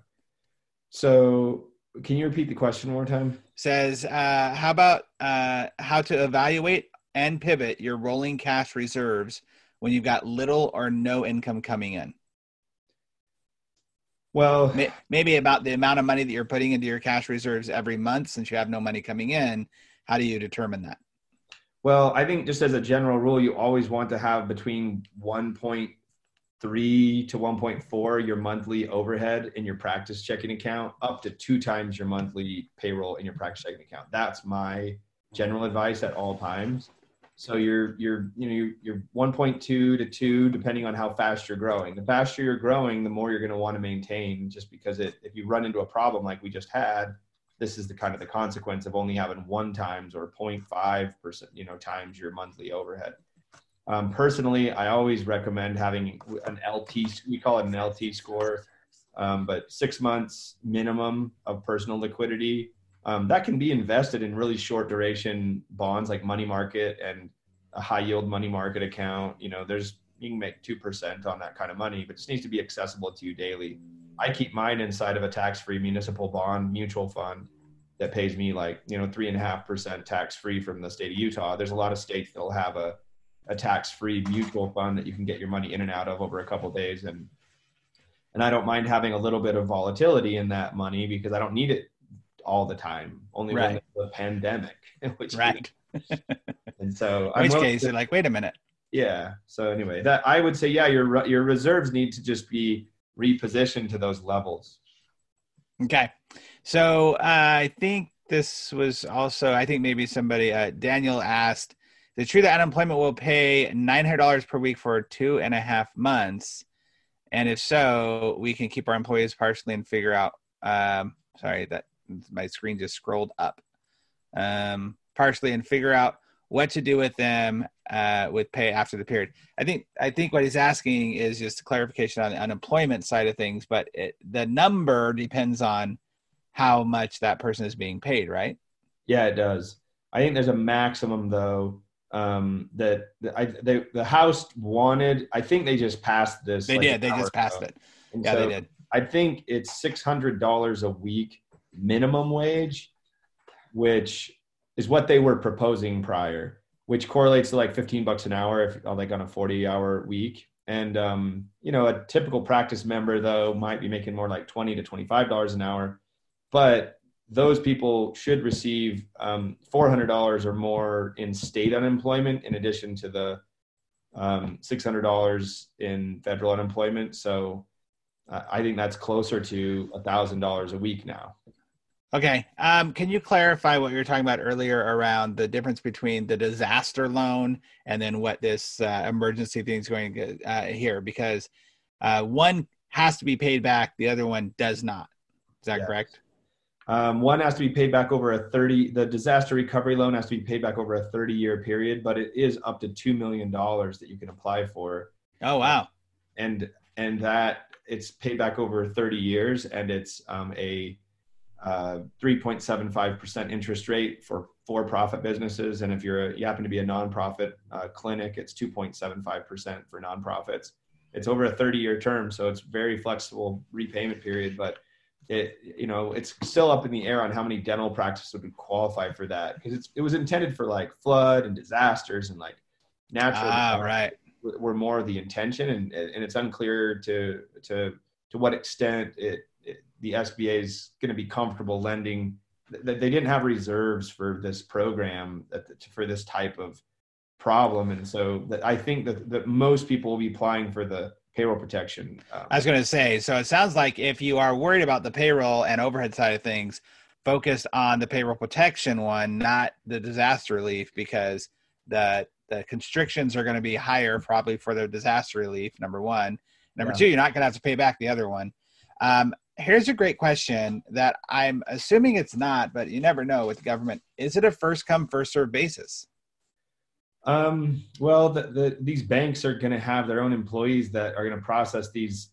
So can you repeat the question one more time? Says, uh, how about uh, how to evaluate and pivot your rolling cash reserves when you've got little or no income coming in? Well, maybe about the amount of money that you're putting into your cash reserves every month since you have no money coming in. How do you determine that? Well, I think just as a general rule, you always want to have between 1.0 three to 1.4 your monthly overhead in your practice checking account up to two times your monthly payroll in your practice checking account. That's my general advice at all times. So you're you're you know you're, you're 1.2 to 2 depending on how fast you're growing. The faster you're growing the more you're going to want to maintain just because it if you run into a problem like we just had this is the kind of the consequence of only having one times or 0.5 percent you know times your monthly overhead um, personally, I always recommend having an LT. We call it an LT score, um, but six months minimum of personal liquidity. Um, that can be invested in really short duration bonds like money market and a high yield money market account. You know, there's you can make two percent on that kind of money, but it just needs to be accessible to you daily. I keep mine inside of a tax-free municipal bond mutual fund that pays me like you know three and a half percent tax-free from the state of Utah. There's a lot of states that'll have a a tax-free mutual fund that you can get your money in and out of over a couple of days and and I don't mind having a little bit of volatility in that money because I don't need it all the time. Only right. when the pandemic, [LAUGHS] which right. and so, in which case, you're like, wait a minute. Yeah. So anyway, that I would say, yeah, your your reserves need to just be repositioned to those levels. Okay. So uh, I think this was also, I think maybe somebody, uh, Daniel asked, the true that unemployment will pay $900 per week for two and a half months? And if so, we can keep our employees partially and figure out. Um, sorry, that my screen just scrolled up. Um, partially and figure out what to do with them uh, with pay after the period. I think I think what he's asking is just clarification on the unemployment side of things, but it, the number depends on how much that person is being paid, right? Yeah, it does. I think there's a maximum though um, that the, I, they, the House wanted. I think they just passed this. They like, did. They just passed ago. it. And Yeah, so they did. I think it's six hundred dollars a week minimum wage, which is what they were proposing prior, which correlates to like fifteen bucks an hour if like on a forty hour week. And um, you know, a typical practice member though might be making more like twenty to twenty five dollars an hour, but those people should receive um, $400 or more in state unemployment in addition to the um, $600 in federal unemployment. So uh, I think that's closer to $1,000 a week now. Okay. Um, can you clarify what you were talking about earlier around the difference between the disaster loan and then what this uh, emergency thing is going to uh, here? Because uh, one has to be paid back, the other one does not. Is that Yes. correct? Um, one has to be paid back over a 30, the disaster recovery loan has to be paid back over a 30 year period, but it is up to $2 million that you can apply for. Oh, wow. and and that it's paid back over 30 years and it's um, a uh, 3.75% interest rate for for-profit businesses and if you're a, you happen to be a nonprofit uh, clinic it's 2.75% for nonprofits it's over a 30-year term so it's very flexible repayment period but it you know it's still up in the air on how many dental practices would qualify for that because it's it was intended for like flood and disasters and like natural Ah, right. were more the intention and and it's unclear to to to what extent it, it the SBA is going to be comfortable lending that they didn't have reserves for this program for this type of problem and so that I think that, that most people will be applying for the payroll protection um, I was going to say, so it sounds like if you are worried about the payroll and overhead side of things, focus on the payroll protection one, not the disaster relief, because the the constrictions are going to be higher probably for the disaster relief. Number one, number Yeah. two, you're not going to have to pay back the other one. Um, here's a great question that I'm assuming it's not, but you never know with the government. Is it a first come first serve basis? Um, well, the, the, these banks are going to have their own employees that are going to process these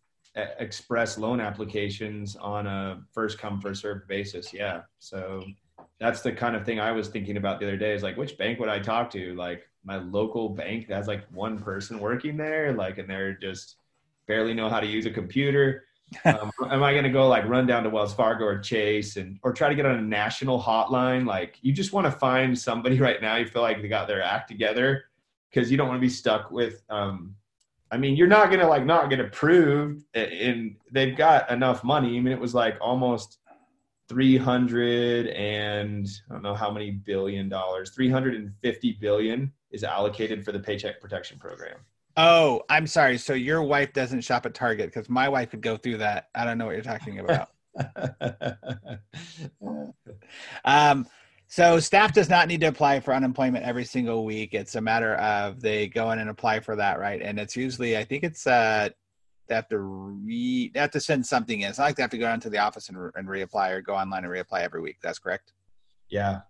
express loan applications on a first come first served basis. Yeah, so that's the kind of thing I was thinking about the other day. Is like, which bank would I talk to? Like my local bank that has like one person working there, like, and they're just barely know how to use a computer. Um, [LAUGHS] am I going to go like run down to Wells Fargo or Chase and or try to get on a national hotline? Like you just want to find somebody [LAUGHS] right now. You feel like they got their act together because you don't want to be stuck with. Um, I mean, you're not going to like not get approved, and they've got enough money. I mean, it was like almost 300 and I don't know how many billion dollars. 350 billion is allocated for the Paycheck Protection Program. Oh, I'm sorry. So your wife doesn't shop at Target because my wife could go through that. I don't know what you're talking about. [LAUGHS] Um, so staff does not need to apply for unemployment every single week. It's a matter of they go in and apply for that, right? And it's usually, I think it's uh, they have to re, they have to send something in. It's not like they have to go down to the office and, re- and reapply or go online and reapply every week. That's correct. Yeah.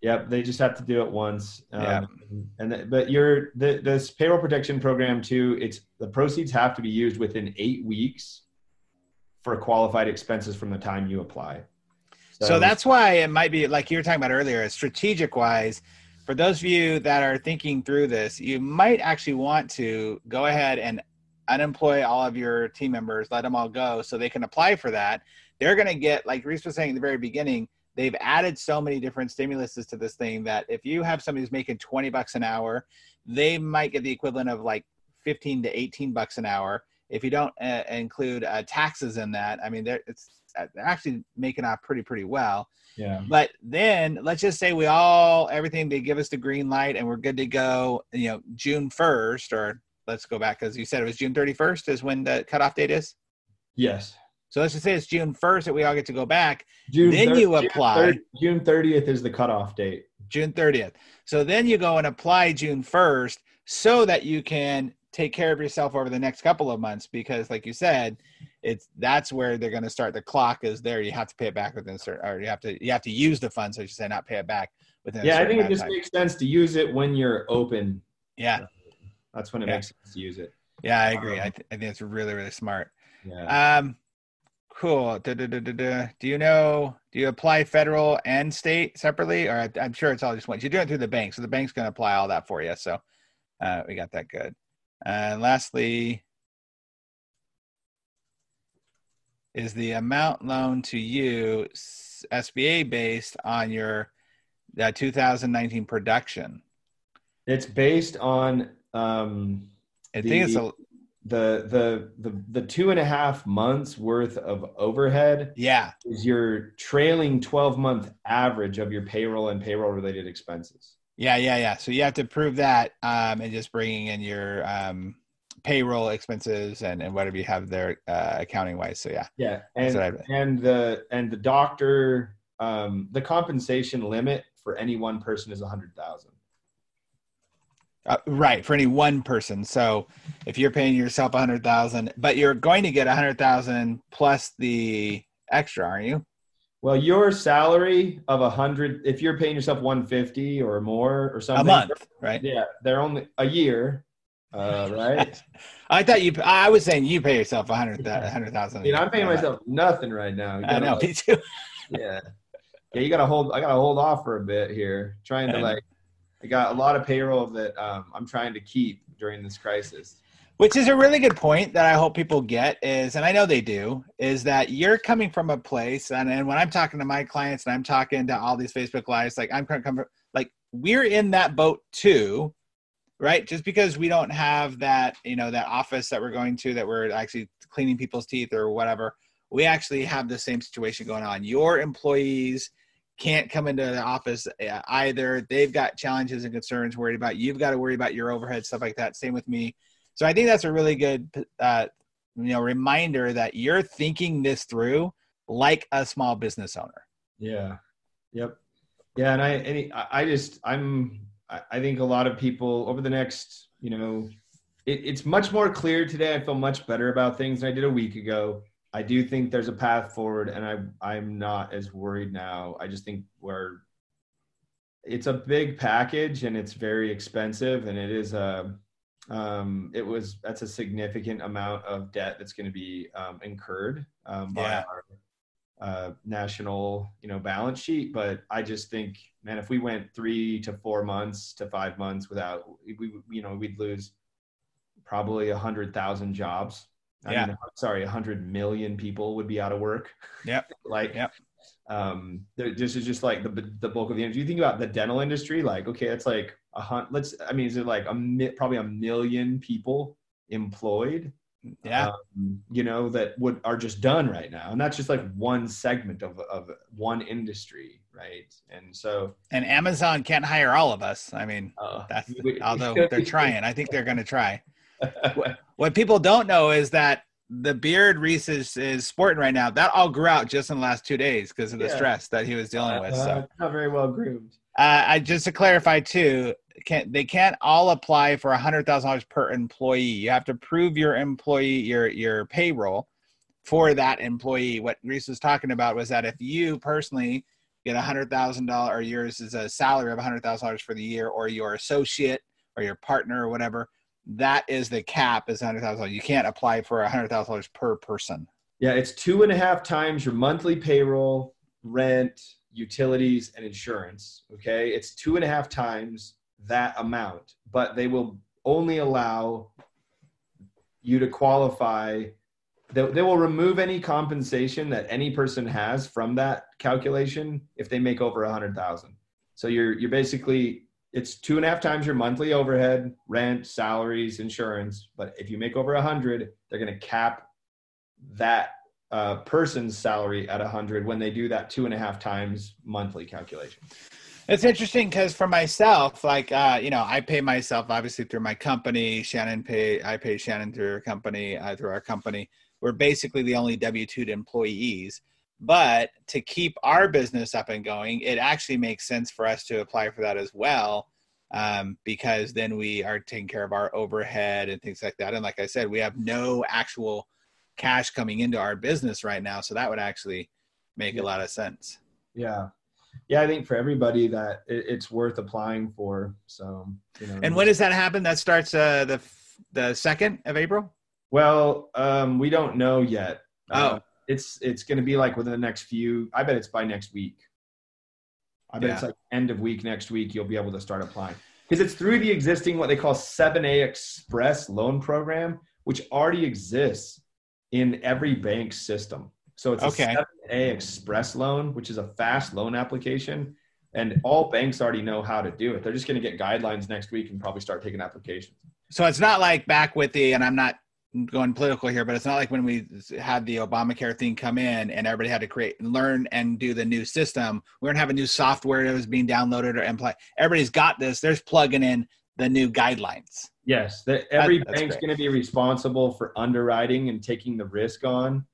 Yep. They just have to do it once. Um, Yeah. And th- but your the this payroll protection program too. It's the proceeds have to be used within eight weeks for qualified expenses from the time you apply. So, that's why it might be like you were talking about earlier, strategic wise. For those of you that are thinking through this, you might actually want to go ahead and unemploy all of your team members, let them all go so they can apply for that. They're going to get, like Reese was saying at the very beginning, they've added so many different stimuluses to this thing that if you have somebody who's making 20 bucks an hour, they might get the equivalent of like 15 to 18 bucks an hour. If you don't uh, include uh, taxes in that, I mean, they're, it's, uh, they're actually making out pretty, pretty well. yeah. But then let's just say we all everything they give us the green light and we're good to go. You know, June first, or let's go back because you said it was June thirty first is when the cutoff date is. Yes. So let's just say it's June first that we all get to go back. June Then you apply. June 30th is the cutoff date. June thirtieth. So then you go and apply June first so that you can take care of yourself over the next couple of months because, like you said, it's that's where they're going to start. The clock is there. You have to pay it back within a certain, or you have to you have to use the funds. So you say not pay it back within. a Yeah, I think it just makes sense to use it when you're open. Yeah. That's when it Yeah. makes sense to use it. Yeah, I agree. Um, I, th- I think it's really, really smart. Yeah. Um, cool. Da, da, da. Do you know? Do you apply federal and state separately, or I, I'm sure it's all just one? You're doing it through the bank, so the bank's going to apply all that for you. So uh, we got that good. And lastly, is the amount loan to you SBA based on your uh, 2019 production? It's based on um, I think it's a the the the the two and a half months worth of overhead yeah. is your trailing 12 month average of your payroll and payroll related expenses. Yeah, yeah, yeah. So you have to prove that, um, and just bringing in your um, payroll expenses and, and whatever you have there uh, accounting wise. So yeah, Yeah, and and the and the doctor um, the compensation limit for any one person is a hundred thousand. Uh, right for any one person. So if you're paying yourself a hundred thousand, but you're going to get a hundred thousand plus the extra, aren't you? Well, your salary of a hundred, if you're paying yourself one fifty or more or something, A month, right? Yeah, they're only a year, uh, [LAUGHS] right? I thought you. I was saying you pay yourself a hundred a hundred thousand. I mean, I'm paying myself nothing right now. I know, [LAUGHS] like, me too. yeah, yeah. You gotta hold. I gotta hold off for a bit here, trying to like. I got a lot of payroll that um, I'm trying to keep during this crisis. Which is a really good point that I hope people get is, and I know they do, is that you're coming from a place, and, and when I'm talking to my clients and I'm talking to all these Facebook lives, like I'm coming from, like we're in that boat too, right? Just because we don't have that, you know, that office that we're going to, that we're actually cleaning people's teeth or whatever, we actually have the same situation going on. Your employees can't come into the office uh, either. They've got challenges and concerns worried about. You've got to worry about your overhead stuff like that. Same with me. So I think that's a really good, uh, you know, reminder that you're thinking this through like a small business owner. Yeah. Yep. Yeah, and I I just I'm I I think a lot of people over the next you know it, it's much more clear today. I feel much better about things than I did a week ago. I do think there's a path forward, and I I'm not as worried now. I just think we're it's a big package and it's very expensive, and it is a um, it was that's a significant amount of debt that's going to be um, incurred um, by Yeah. our uh, national you know balance sheet. But I just think, man, if we went three to four months to five months without, we you know we'd lose probably a hundred thousand jobs. I Yeah. mean, sorry, a hundred million people would be out of work. Yep. [LAUGHS] like, Yep. um, this is just like the the bulk of the industry. You think about the dental industry, like, okay, it's like a hunt. Let's, I mean, is it like a mi- probably a million people employed? Yeah. um, you know that would are just done right now, and that's just like one segment of of one industry, right? And so, and Amazon can't hire all of us. I mean, uh, that's although [LAUGHS] they're trying. I think they're going to try. What people don't know is that the beard Reese is, is sporting right now, that all grew out just in the last two days because of the Yeah. stress that he was dealing with. Uh, So, not very well groomed. uh, I just to clarify too, can they can't all apply for a hundred thousand dollars per employee. You have to prove your employee your your payroll for that employee. What Reese was talking about was that if you personally get a hundred thousand dollar or yours is a salary of a hundred thousand dollars for the year, or your associate or your partner or whatever, that is the cap is hundred thousand. You can't apply for a hundred thousand dollars per person. Yeah, it's two and a half times your monthly payroll, rent, utilities, and insurance. Okay, it's two and a half times that amount, but they will only allow you to qualify. They, they will remove any compensation that any person has from that calculation if they make over a hundred thousand. So you're you're basically it's two and a half times your monthly overhead, rent, salaries, insurance. But if you make over a hundred, they're going to cap that uh, person's salary at a hundred when they do that two and a half times monthly calculation. It's interesting because for myself, like uh, you know, I pay myself obviously through my company. Shannon pay I pay Shannon through her company, uh, through our company. We're basically the only W two employees. But to keep our business up and going, it actually makes sense for us to apply for that as well, um, because then we are taking care of our overhead and things like that. And like I said, we have no actual cash coming into our business right now, so that would actually make a lot of sense. Yeah, yeah. I think for everybody that it, it's worth applying for. So you know. And when does that happen? That starts uh, the the second of April. Well, um, we don't know yet. Oh. Uh, it's it's going to be like within the next few. I bet it's by next week. I bet Yeah. it's like end of week next week. You'll be able to start applying because it's through the existing what they call 7A Express loan program, which already exists in every bank system. So it's Okay. a 7A Express loan, which is a fast loan application. And all banks already know how to do it. They're just going to get guidelines next week and probably start taking applications. So it's not like back with the, and I'm not going political here, but it's not like when we had the Obamacare thing come in and everybody had to create, and learn, and do the new system. We don't have a new software that was being downloaded or imply. Everybody's got this. There's plugging in the new guidelines. Yes, that every that's bank's going to be responsible for underwriting and taking the risk on.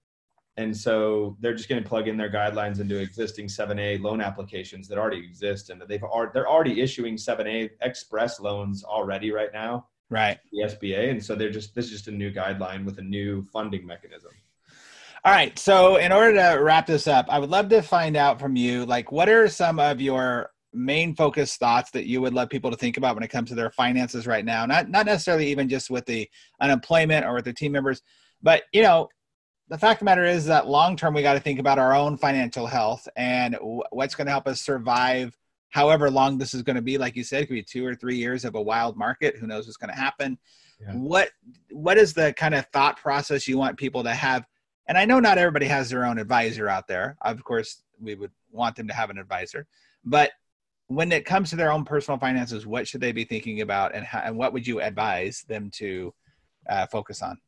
And so they're just going to plug in their guidelines into existing 7A loan applications that already exist and that they've already, they're already issuing 7A express loans already right now, Right. the SBA. And so they're just this is just a new guideline with a new funding mechanism. All right. So, in order to wrap this up, I would love to find out from you, like, what are some of your main focus thoughts that you would love people to think about when it comes to their finances right now? Not not necessarily even just with the unemployment or with their team members, but you know, the fact of the matter is that long term we got to think about our own financial health and w- what's going to help us survive. However long this is going to be, like you said, it could be two or three years of a wild market. Who knows what's going to happen? Yeah. What what is the kind of thought process you want people to have and I know not everybody has their own advisor out there. Of course, we would want them to have an advisor, but when it comes to their own personal finances, what should they be thinking about, and, how, and what would you advise them to uh, focus on?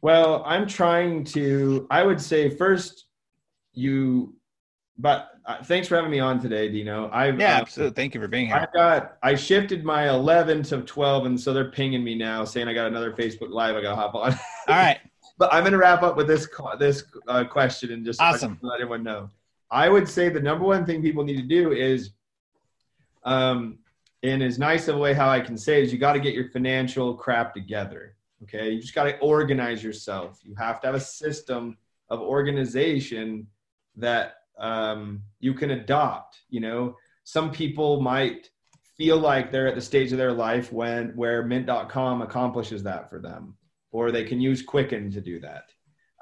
Well, I'm trying to. I would say first, you. But uh, thanks for having me on today, Dino. I've Yeah, uh, absolutely. Thank you for being here. I got. I shifted my 11 to 12, and so they're pinging me now, saying I got another Facebook Live. I got to hop on. All right, [LAUGHS] but I'm to wrap up with this this uh, question and just Awesome. let everyone know. I would say the number one thing people need to do is, um, in as nice of a way how I can say is you got to get your financial crap together. Okay, you just got to organize yourself. You have to have a system of organization that um, you can adopt. You know, some people might feel like they're at the stage of their life when where Mint.com accomplishes that for them, or they can use Quicken to do that.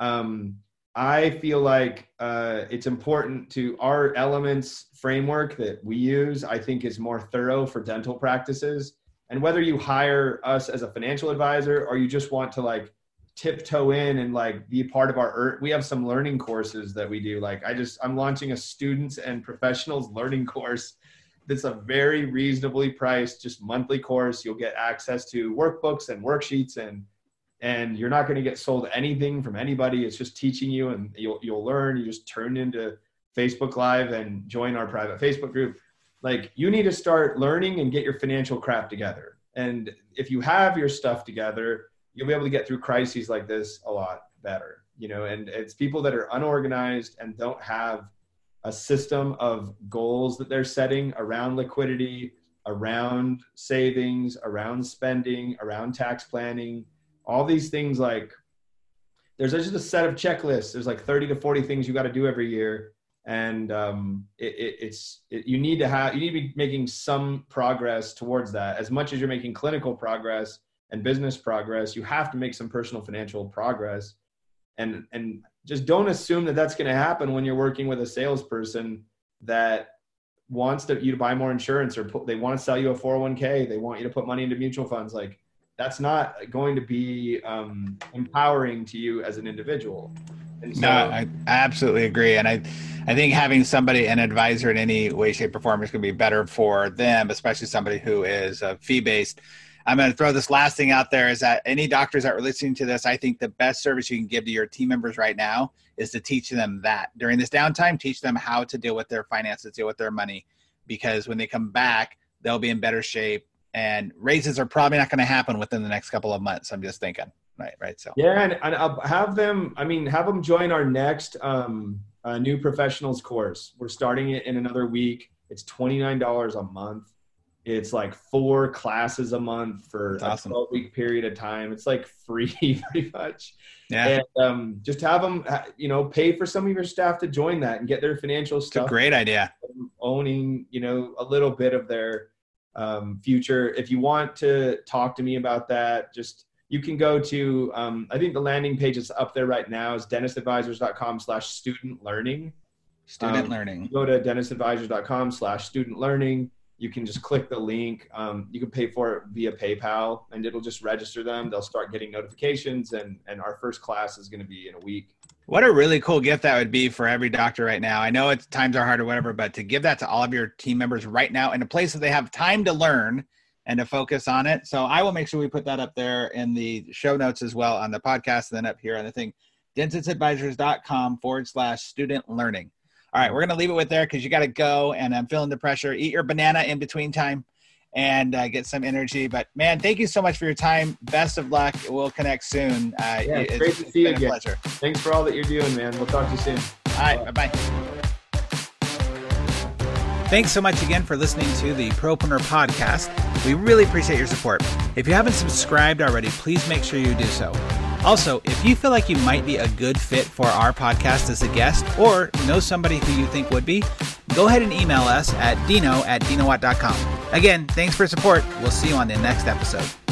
Um, I feel like uh, it's important to our elements framework that we use. I think is more thorough for dental practices. And whether you hire us as a financial advisor or you just want to like tiptoe in and like be part of our ear- we have some learning courses that we do. Like i just i'm launching a students and professionals learning [LAUGHS] course that's a very reasonably priced just monthly course. You'll get access to workbooks and worksheets and and you're not going to get sold anything from anybody. It's just teaching you and you'll you'll learn. You just turn into facebook live and join our private facebook group. Like you need to start learning and get your financial crap together. And if you have your stuff together you'll be able to get through crises like this a lot better you know and it's people that are unorganized and don't have a system of goals that they're setting around liquidity around savings around spending around tax planning all these things like there's just a set of checklists. There's like 30 to 40 things you got to do every year. And um, it, it, it's it, you need to have you need to be making some progress towards that. As much as you're making clinical progress and business progress you have to make some personal financial progress. And and just don't assume that that's going to happen when you're working with a salesperson that wants to, you to buy more insurance or put, they want to sell you a 401k they want you to put money into mutual funds. Like that's not going to be um, empowering to you as an individual. And so No, I absolutely agree, and I, I think having somebody, an advisor in any way, shape, or form is going to be better for them, especially somebody who is uh, fee based. I'm going to throw this last thing out there: is that any doctors that are listening to this, I think the best service you can give to your team members right now is to teach them that during this downtime, teach them how to deal with their finances, deal with their money, because when they come back, they'll be in better shape. And raises are probably not going to happen within the next couple of months. I'm just thinking, right? Right. So. Yeah, and, and I'll have them. I mean, have them join our next um, uh, new professionals course. We're starting it in another week. It's twenty nine dollars a month. It's like four classes a month for That's a awesome. twelve week period of time. It's like free, [LAUGHS] pretty much. Yeah, And um, just have them, you know, pay for some of your staff to join that and get their financial it's a stuff great idea. owning you know a little bit of their um, future if you want to talk to me about that just you can go to um, i think the landing page is up there right now is dentistadvisors.com slash student learning student um, learning go to dentistadvisors.com slash student learning you can just click the link um, you can pay for it via paypal and it'll just register them they'll start getting notifications and and our first class is going to be in a week what a really cool gift that would be for every doctor right now. I know it's times are hard or whatever, but to give that to all of your team members right now in a place that they have time to learn and to focus on it. So I will make sure we put that up there in the show notes as well on the podcast and then up here on the thing, dentistadvisors.com forward slash student learning. All right, we're going to leave it with there because you got to go and I'm feeling the pressure. Eat your banana in between time and uh, get some energy. But man, thank you so much for your time. Best of luck. We'll connect soon. Uh, yeah, it's, great to see you again. Pleasure. Thanks for all that you're doing, man. We'll talk to you soon. All right, bye bye. Thanks so much again for listening to the Propreneur podcast. We really appreciate your support. If you haven't subscribed already, please make sure you do so. Also, if you feel like you might be a good fit for our podcast as a guest or know somebody who you think would be, go ahead and email us at dino at dinowatt.com. Again, thanks for support. We'll see you on the next episode.